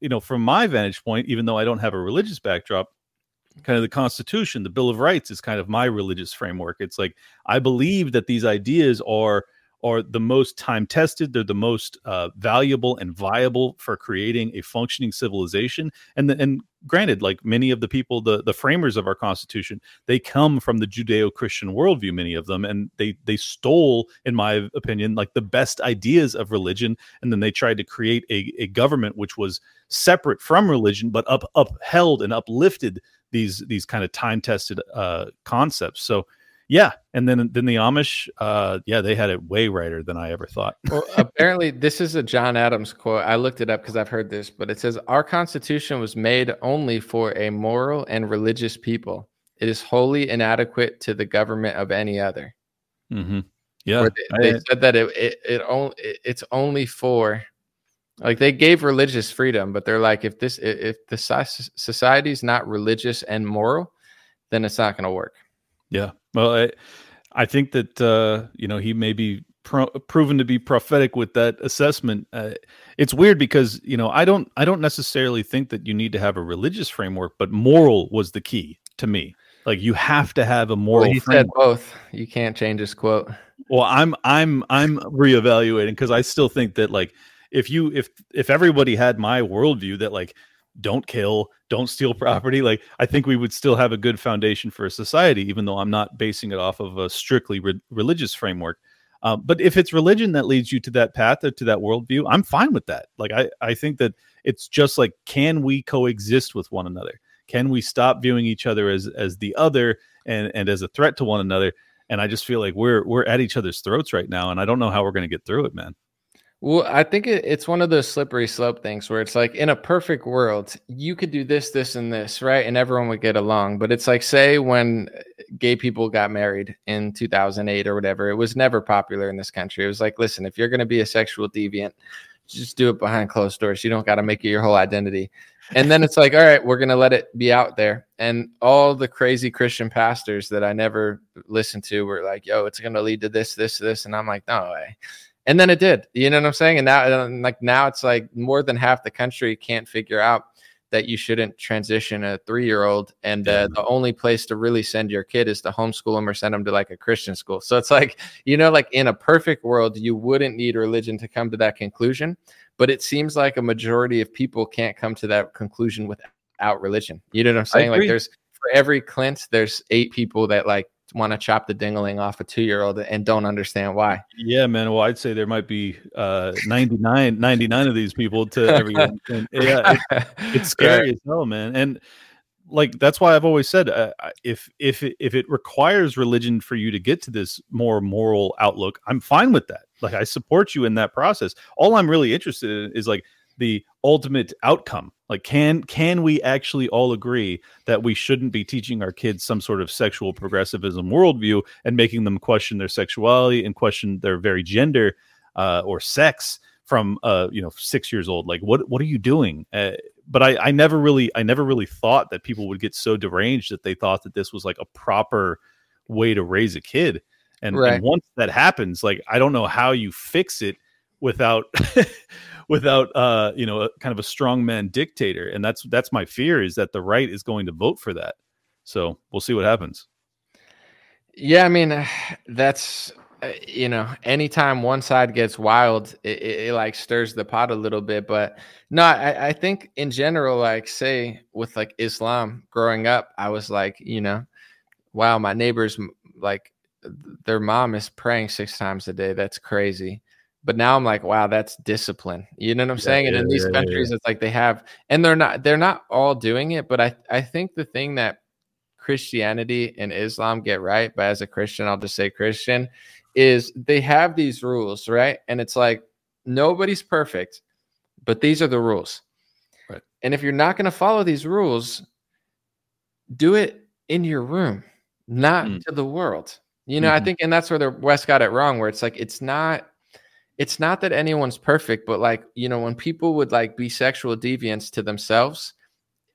[SPEAKER 1] You know, from my vantage point, even though I don't have a religious backdrop, kind of the Constitution, the Bill of Rights is kind of my religious framework. It's like I believe that these ideas are are the most time tested. They're the most uh, valuable and viable for creating a functioning civilization. And the, and granted, like many of the people, the the framers of our Constitution, they come from the Judeo-Christian worldview. Many of them, and they they stole, in my opinion, like the best ideas of religion, and then they tried to create a, a government which was separate from religion, but up upheld and uplifted these these kind of time tested uh, concepts. So yeah, and then then the Amish, uh, yeah, they had it way righter than I ever thought.
[SPEAKER 2] well, apparently, this is a John Adams quote. I looked it up because I've heard this, but it says our Constitution was made only for a moral and religious people. It is wholly inadequate to the government of any other.
[SPEAKER 1] Mm-hmm. Yeah,
[SPEAKER 2] they, they, said that it it, it only it, it's only for like they gave religious freedom, but they're like if this if the society is not religious and moral, then it's not going to work.
[SPEAKER 1] Yeah. Well, I, I think that uh, you know he may be pro- proven to be prophetic with that assessment. Uh, it's weird because you know I don't I don't necessarily think that you need to have a religious framework, but moral was the key to me. Like you have to have a moral. Well,
[SPEAKER 2] he framework. said both. You can't change his quote.
[SPEAKER 1] Well, I'm I'm I'm reevaluating because I still think that like if you if if everybody had my worldview that like don't kill, don't steal property. Like I think we would still have a good foundation for a society, even though I'm not basing it off of a strictly re- religious framework. Uh, but if it's religion that leads you to that path or to that worldview, I'm fine with that. Like I, I think that it's just like, can we coexist with one another? Can we stop viewing each other as as the other and and as a threat to one another? And I just feel like we're we're at each other's throats right now, and I don't know how we're going to get through it, man.
[SPEAKER 2] Well, I think it, it's one of those slippery slope things where it's like in a perfect world, you could do this, this, and this, right? And everyone would get along. But it's like, say, when uh, gay people got married in 2008 or whatever, it was never popular in this country. It was like, listen, if you're going to be a sexual deviant, just do it behind closed doors. You don't got to make it your whole identity. And then it's like, all right, we're going to let it be out there. And all the crazy Christian pastors that I never listened to were like, yo, it's going to lead to this, this, this. And I'm like, no way and then it did you know what i'm saying? And now like now it's like more than half the country can't figure out that you shouldn't transition a three year old and uh, the only place to really send your kid is to homeschool them or send them to like a christian school. So it's like you know like in a perfect world you wouldn't need religion to come to that conclusion but it seems like a majority of people can't come to that conclusion without religion. You know what i'm saying? Like there's for every clint there's eight people that like want to chop the dingling off a two year old and don't understand why.
[SPEAKER 1] Yeah, man. Well, I'd say there might be uh, 99, 99 of these people to everyone. And, yeah, it, it's scary right. as hell, man. And like that's why I've always said uh, if if if it requires religion for you to get to this more moral outlook, I'm fine with that. Like I support you in that process. All I'm really interested in is like the ultimate outcome. Like can can we actually all agree that we shouldn't be teaching our kids some sort of sexual progressivism worldview and making them question their sexuality and question their very gender uh, or sex from uh you know six years old? Like what what are you doing? Uh, but I, I never really i never really thought that people would get so deranged that they thought that this was like a proper way to raise a kid. And,
[SPEAKER 2] Right.
[SPEAKER 1] and once that happens like i don't know how you fix it without without uh you know a, kind of a strongman dictator and that's that's my fear is that the right is going to vote for that so we'll see what happens
[SPEAKER 2] Yeah, I mean, that's uh, you know, anytime one side gets wild, it, it, it like stirs the pot a little bit. But no, I, I think in general, like say with like Islam growing up, I was like, you know, wow, my neighbors like their mom is praying six times a day. That's crazy. But now I'm like, wow, that's discipline. You know what I'm
[SPEAKER 1] Yeah,
[SPEAKER 2] saying? And
[SPEAKER 1] yeah,
[SPEAKER 2] in these
[SPEAKER 1] yeah,
[SPEAKER 2] countries, it's like they have, and they're not, they're not all doing it. But I, I think the thing that Christianity and Islam get right, but as a Christian, I'll just say Christian, is they have these rules, right? And it's like nobody's perfect, but these are the rules.
[SPEAKER 1] Right.
[SPEAKER 2] And if you're not going to follow these rules, do it in your room, not
[SPEAKER 1] Mm.
[SPEAKER 2] to the world. You know, I
[SPEAKER 1] Mhm.
[SPEAKER 2] think, and that's where the West got it wrong, where it's like it's not it's not that anyone's perfect, but like, you know, when people would like be sexual deviants to themselves,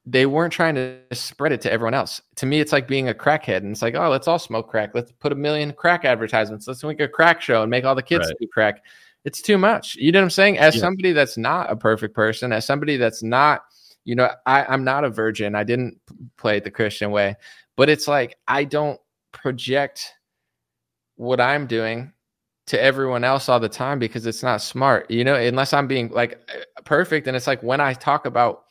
[SPEAKER 2] they weren't trying to spread it to everyone else. To me, it's like being a crackhead. And it's like, oh, let's all smoke crack. Let's put a million crack advertisements. Let's make a crack show and make all the kids
[SPEAKER 1] Right.
[SPEAKER 2] do crack. It's too much. You know what I'm saying? As
[SPEAKER 1] Yeah.
[SPEAKER 2] somebody that's not a perfect person, as somebody that's not, you know, I, I'm not a virgin. I didn't play it the Christian way, but it's like I don't project what I'm doing to everyone else all the time because it's not smart, you know, unless I'm being like uh, perfect. And it's like when I talk about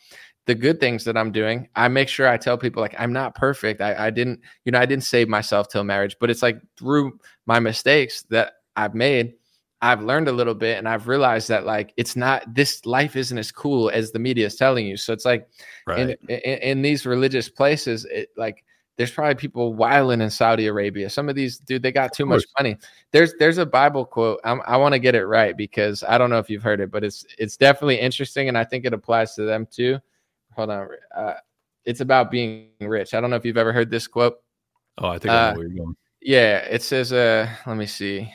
[SPEAKER 2] the good things that I'm doing, I make sure I tell people like I'm not perfect. I, I didn't, you know, I didn't save myself till marriage, but it's like through my mistakes that I've made, I've learned a little bit and I've realized that like it's not this life isn't as cool as the media is telling you. So it's like
[SPEAKER 1] right
[SPEAKER 2] in, in in these religious places, it like there's probably people wilding in Saudi Arabia. Some of these, dude, they got too much money. There's there's a Bible quote. I'm, I want to get it right because I don't know if you've heard it, but it's it's definitely interesting, and I think it applies to them too. Hold on, uh, it's about being rich. I don't know if you've ever heard this quote.
[SPEAKER 1] oh i think i
[SPEAKER 2] uh,
[SPEAKER 1] know where you're going
[SPEAKER 2] Yeah, it says, uh, let me see.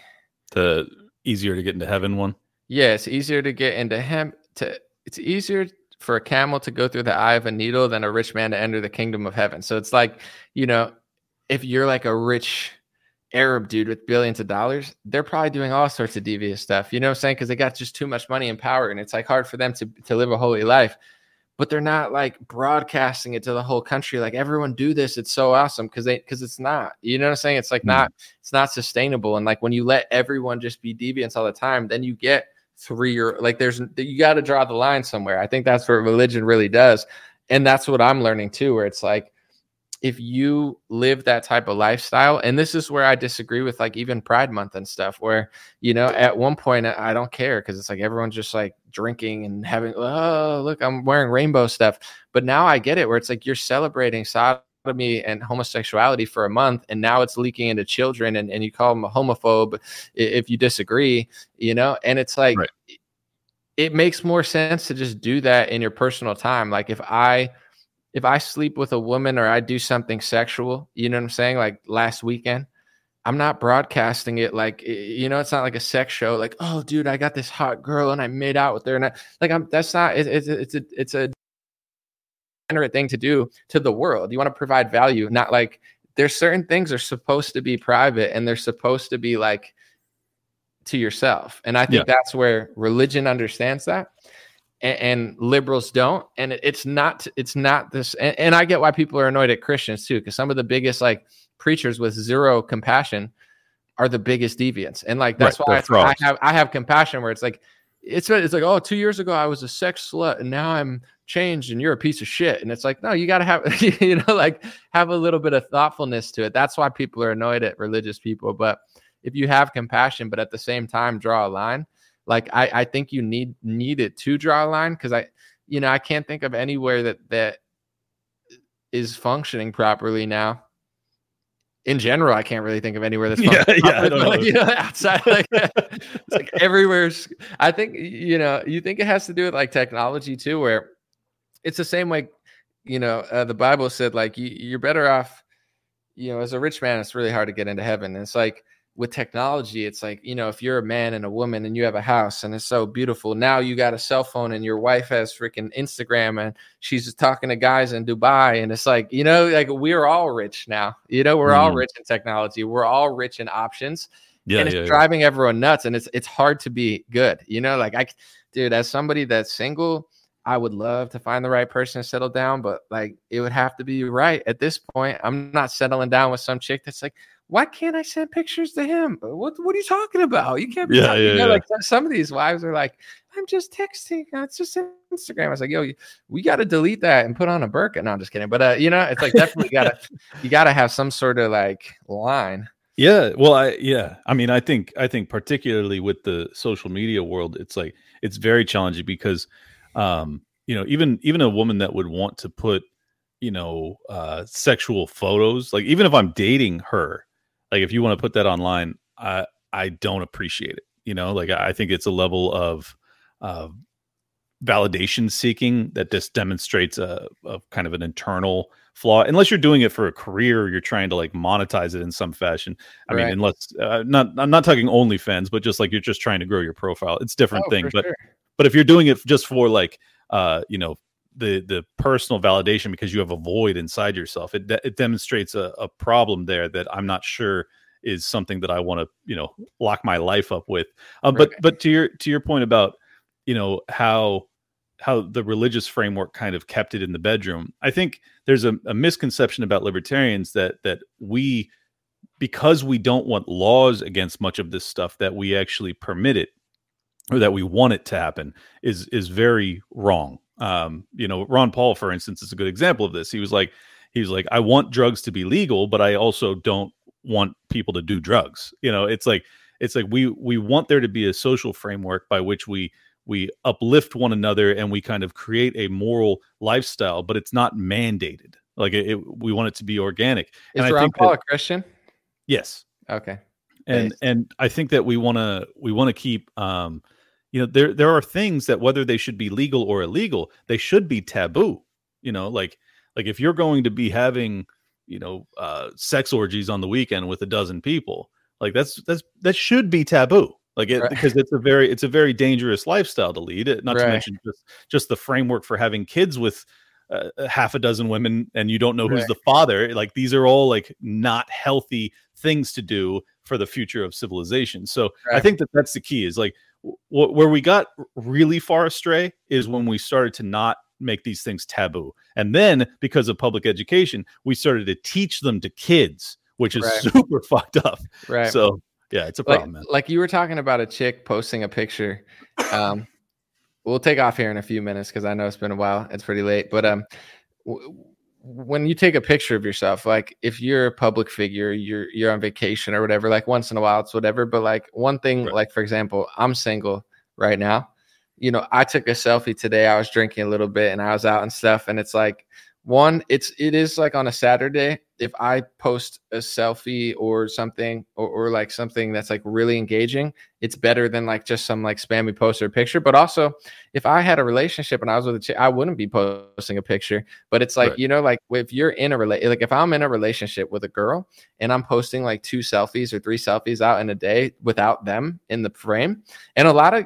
[SPEAKER 1] the easier to get into heaven one
[SPEAKER 2] Yeah, it's easier to get into him to it's easier for a camel to go through the eye of a needle than a rich man to enter the kingdom of heaven. So it's like, you know, if you're like a rich Arab dude with billions of dollars, they're probably doing all sorts of devious stuff. You know what I'm saying? Because they got just too much money and power, and it's like hard for them to to live a holy life. But they're not like broadcasting it to the whole country. Like everyone do this. It's so awesome because they because it's not. You know what I'm saying? It's like
[SPEAKER 1] Mhm.
[SPEAKER 2] not it's not sustainable. And like when you let everyone just be deviants all the time, then you get three or like there's you got to draw the line somewhere. I think that's what religion really does. And that's what I'm learning too, where it's like if you live that type of lifestyle, and this is where I disagree with like even Pride Month and stuff, where you know at one point I don't care because it's like everyone's just like drinking and having oh look I'm wearing rainbow stuff, but now I get it where it's like you're celebrating and homosexuality for a month, and now it's leaking into children, and, and you call them a homophobe if you disagree, you know, and it's like
[SPEAKER 1] Right.
[SPEAKER 2] it makes more sense to just do that in your personal time. Like if I if I sleep with a woman or I do something sexual, you know what I'm saying? Like last weekend, I'm not broadcasting it like you know, it's not like a sex show. Like, oh, dude, I got this hot girl and I made out with her, and I, like I'm that's not. It, it's it's a it's a generate thing to do to the world. You want to provide value, not like there's certain things are supposed to be private and they're supposed to be like to yourself. And I think that's where religion understands that and, and liberals don't. And it's not, it's not this. And, and I get why people are annoyed at Christians too, because some of the biggest like preachers with zero compassion are the biggest deviants. And like, that's
[SPEAKER 1] Right,
[SPEAKER 2] why I, I have, I have compassion where it's like, it's, it's like, oh, two years ago I was a sex slut and now I'm changed and you're a piece of shit. And it's like, no, you got to have, you know, like have a little bit of thoughtfulness to it. That's why people are annoyed at religious people. But if you have compassion, but at the same time draw a line, like I, I think you need need it to draw a line because I, you know, I can't think of anywhere that that is functioning properly now. In general, I can't really think of anywhere that's
[SPEAKER 1] Yeah, yeah, I don't
[SPEAKER 2] but, like,
[SPEAKER 1] know.
[SPEAKER 2] you know, outside like it's like everywhere's. I think you know, you think it has to do with like technology too, where it's the same way. You know, uh, the Bible said like you, you're better off. You know, as a rich man, it's really hard to get into heaven. And it's like with technology, it's like, you know, if you're a man and a woman and you have a house and it's so beautiful, now you got a cell phone and your wife has freaking Instagram and she's talking to guys in Dubai. And it's like, you know, like we're all rich now. You know, we're mm. all rich in technology. We're all rich in options. Yeah, and it's yeah, driving yeah. everyone nuts. And it's it's hard to be good. You know, like I dude, as somebody that's single, I would love to find the right person to settle down, but like it would have to be right at this point. I'm not settling down with some chick that's like, why can't I send pictures to him? What what are you talking about? You can't be yeah, yeah, you know, yeah. like some of these wives are like, I'm just texting. It's just Instagram. I was like, yo, we got to delete that and put on a burqa. No, I'm just kidding. But uh, you know, it's like definitely gotta you gotta have some sort of like line.
[SPEAKER 1] Yeah. Well, I yeah. I mean, I think I think particularly with the social media world, it's like it's very challenging because um, you know, even even a woman that would want to put, you know, uh sexual photos, like even if I'm dating her, like if you want to put that online i i don't appreciate it you know like i think it's a level of uh, validation seeking that just demonstrates a, a, kind of an internal flaw unless you're doing it for a career you're trying to like monetize it in some fashion i right. mean unless uh, not i'm not talking onlyfans but just like you're just trying to grow your profile it's different oh, thing but sure. But if you're doing it just for like uh you know the the personal validation because you have a void inside yourself. It it demonstrates a, a problem there that I'm not sure is something that I want to you know lock my life up with. Um. But but to your to your point about you know how how the religious framework kind of kept it in the bedroom. I think there's a, a misconception about libertarians that that we because we don't want laws against much of this stuff that we actually permit it or that we want it to happen is is very wrong um, you know, Ron Paul, for instance, is a good example of this. He was like, he was like, I want drugs to be legal, but I also don't want people to do drugs. You know, it's like it's like we we want there to be a social framework by which we we uplift one another and we kind of create a moral lifestyle, but it's not mandated. Like it, it we want it to be organic.
[SPEAKER 2] Is
[SPEAKER 1] and
[SPEAKER 2] Ron Paul that, a Christian?
[SPEAKER 1] Yes.
[SPEAKER 2] Okay.
[SPEAKER 1] And nice. and I think that we want to we want to keep um you know there there are things that whether they should be legal or illegal they should be taboo you know like like if you're going to be having you know uh sex orgies on the weekend with a dozen people like that's that's that should be taboo like it right. because it's a very it's a very dangerous lifestyle to lead not right. to mention just just the framework for having kids with uh, half a dozen women and you don't know who's right. the father like these are all like not healthy things to do for the future of civilization so i think that that's the key is like where we got really far astray is when we started to not make these things taboo. And then because of public education, we started to teach them to kids, which is right. super fucked up. Right. So yeah, it's a problem.
[SPEAKER 2] Like, like, you were talking about a chick posting a picture. Um, we'll take off here in a few minutes because I know it's been a while. It's pretty late, but um, w- when you take a picture of yourself, like if you're a public figure, you're you're on vacation or whatever, like once in a while it's whatever. But like one thing, right. like for example, I'm single right now. You know, I took a selfie today. I was drinking a little bit and I was out and stuff. And it's like one it's it is like on a saturday if i post a selfie or something or, or, like something that's like really engaging it's better than like just some like spammy post or picture but also if i had a relationship and i was with a chick i wouldn't be posting a picture but it's like right. you know like if you're in a relate like if i'm in a relationship with a girl and i'm posting like two selfies or three selfies out in a day without them in the frame and a lot of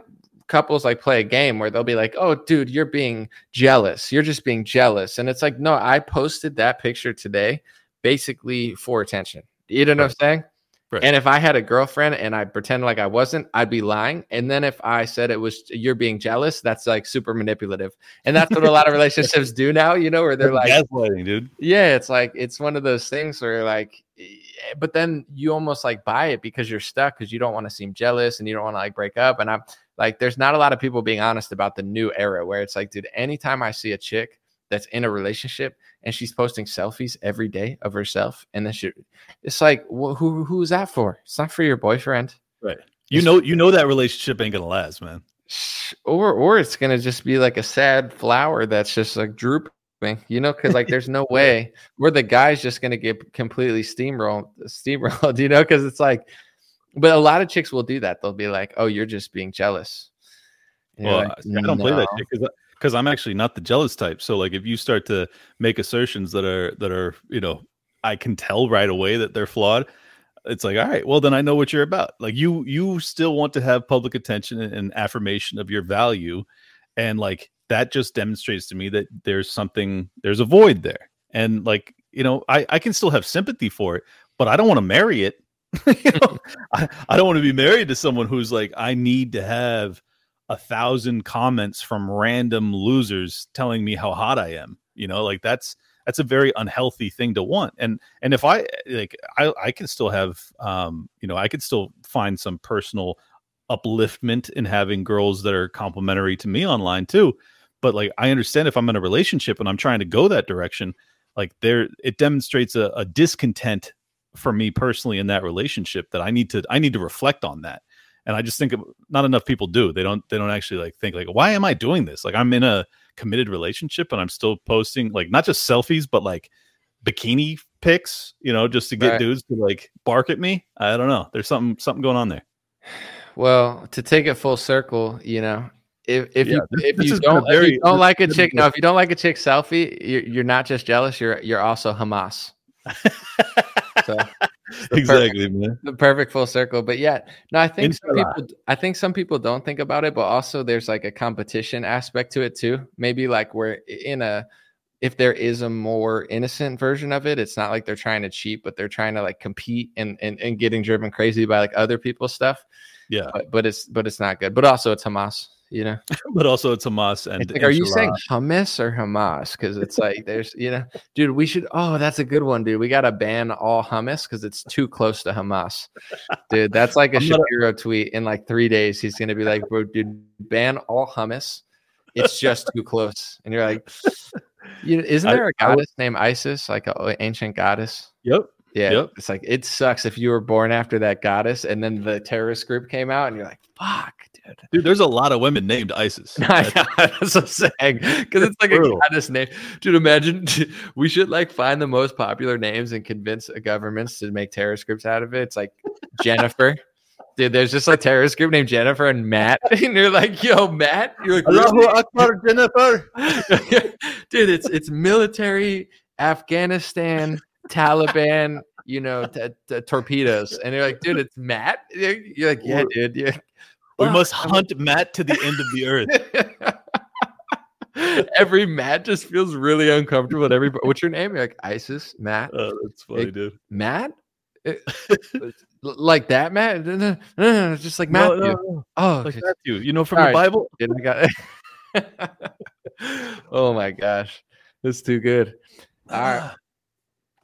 [SPEAKER 2] couples like play a game where they'll be like, "Oh, dude, you're being jealous. You're just being jealous." And it's like, "No, I posted that picture today basically for attention." You know what I'm saying? Right. And if I had a girlfriend and I pretend like I wasn't, I'd be lying. And then if I said it was you're being jealous, that's like super manipulative. And that's what a lot of relationships do now, you know, where they're like
[SPEAKER 1] gaslighting, dude.
[SPEAKER 2] Yeah, it's like it's one of those things where like eh, but then you almost like buy it because you're stuck because you don't want to seem jealous and you don't want to like break up. And I'm like, there's not a lot of people being honest about the new era where it's like, dude, anytime I see a chick that's in a relationship and she's posting selfies every day of herself, and then she, it's like, well, who who's that for? It's not for your boyfriend,
[SPEAKER 1] right? You know, you know that relationship ain't gonna last, man.
[SPEAKER 2] Or or it's gonna just be like a sad flower that's just like drooping you know, because like there's no way where the guy's just gonna get completely steamrolled, steamrolled, you know, because it's like, but a lot of chicks will do that. They'll be like, "Oh, you're just being jealous."
[SPEAKER 1] well, like, I don't no. play that because because I'm actually not the jealous type. So like, if you start to make assertions that are that are you know, I can tell right away that they're flawed. it's like all right well then i know what you're about like you you still want to have public attention and, and affirmation of your value and like that just demonstrates to me that there's something there's a void there and like you know i i can still have sympathy for it but i don't want to marry it know? I, I don't want to be married to someone who's like i need to have a thousand comments from random losers telling me how hot i am you know? Like that's that's a very unhealthy thing to want. And and if i like i i can still have um you know i could still find some personal upliftment in having girls that are complimentary to me online too. But like i understand if i'm in a relationship and i'm trying to go that direction like there it demonstrates a, a discontent for me personally in that relationship that i need to i need to reflect on that and i just think not enough people do they don't they don't actually like think like why am i doing this like i'm in a committed relationship and i'm still posting like not just selfies but like bikini pics you know just to get
[SPEAKER 2] Right.
[SPEAKER 1] dudes to like bark at me i don't know there's something something going on there
[SPEAKER 2] Well, to take it full circle, you know, if if
[SPEAKER 1] Yeah,
[SPEAKER 2] you
[SPEAKER 1] this-
[SPEAKER 2] if
[SPEAKER 1] this
[SPEAKER 2] you
[SPEAKER 1] has been a
[SPEAKER 2] don't if you don't like a
[SPEAKER 1] a
[SPEAKER 2] chick, no, if you don't like a chick selfie, you're, you're not just jealous. You're you're also Hamas. So
[SPEAKER 1] exactly man
[SPEAKER 2] the perfect full circle. But yeah, no, I think some people I think some people don't think about it, but also there's like a competition aspect to it too. Maybe like we're in a if there is a more innocent version of it, it's not like they're trying to cheat, but they're trying to like compete and and, and getting driven crazy by like other people's stuff.
[SPEAKER 1] yeah
[SPEAKER 2] But but it's but it's not good. But also it's Hamas, you know.
[SPEAKER 1] but also it's Hamas and
[SPEAKER 2] It's like, are you saying hummus or Hamas? Because it's like there's, you know, dude, we should. Oh, that's a good one, dude. We gotta ban all hummus because it's too close to Hamas, dude. That's like a
[SPEAKER 1] I'm not a-
[SPEAKER 2] Shapiro tweet. In like three days, he's gonna be like, bro, dude, ban all hummus. It's just too close. And you're like, you, isn't there a
[SPEAKER 1] I
[SPEAKER 2] goddess named Isis, like an ancient goddess?
[SPEAKER 1] yep
[SPEAKER 2] Yeah,
[SPEAKER 1] Yep.
[SPEAKER 2] it's like it sucks if you were born after that goddess, and then the terrorist group came out, and you're like, fuck, dude.
[SPEAKER 1] dude there's a lot of women named isis
[SPEAKER 2] that's what I'm saying. Because it's like
[SPEAKER 1] brutal.
[SPEAKER 2] a goddess name. Dude, imagine we should like find the most popular names and convince governments to make terrorist groups out of it. It's like Jennifer. Dude, there's just a terrorist group named Jennifer and Matt. And you're like, yo, Matt. You're like,
[SPEAKER 1] Allahu Akbar, Jennifer.
[SPEAKER 2] dude, it's it's military, Afghanistan, Taliban, you know, t- t- torpedoes. And you're like, dude, it's Matt. You're you're like, yeah, dude. Yeah.
[SPEAKER 1] We must hunt Matt to the end of the earth.
[SPEAKER 2] every Matt just feels really uncomfortable. At every what's your name? You're like Isis, Matt,
[SPEAKER 1] Oh, that's funny,
[SPEAKER 2] It-
[SPEAKER 1] dude.
[SPEAKER 2] Matt, It- like that, Matt. No, no, no, no, just like Matthew.
[SPEAKER 1] no, no.
[SPEAKER 2] Oh,
[SPEAKER 1] Like Matthew, you know from
[SPEAKER 2] All
[SPEAKER 1] the
[SPEAKER 2] right.
[SPEAKER 1] Bible.
[SPEAKER 2] dude, I got. oh my gosh, that's too good. All right. Ah.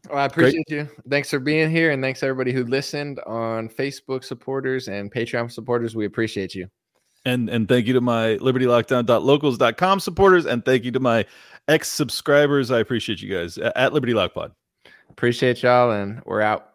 [SPEAKER 2] Well, I appreciate you. Thanks for being here, and thanks everybody who listened on Facebook supporters and Patreon supporters. We appreciate you.
[SPEAKER 1] And and thank you to my libertylockdown.locals.com supporters, and thank you to my X subscribers. I appreciate you guys at Liberty Lock Pod.
[SPEAKER 2] Appreciate y'all, and we're out.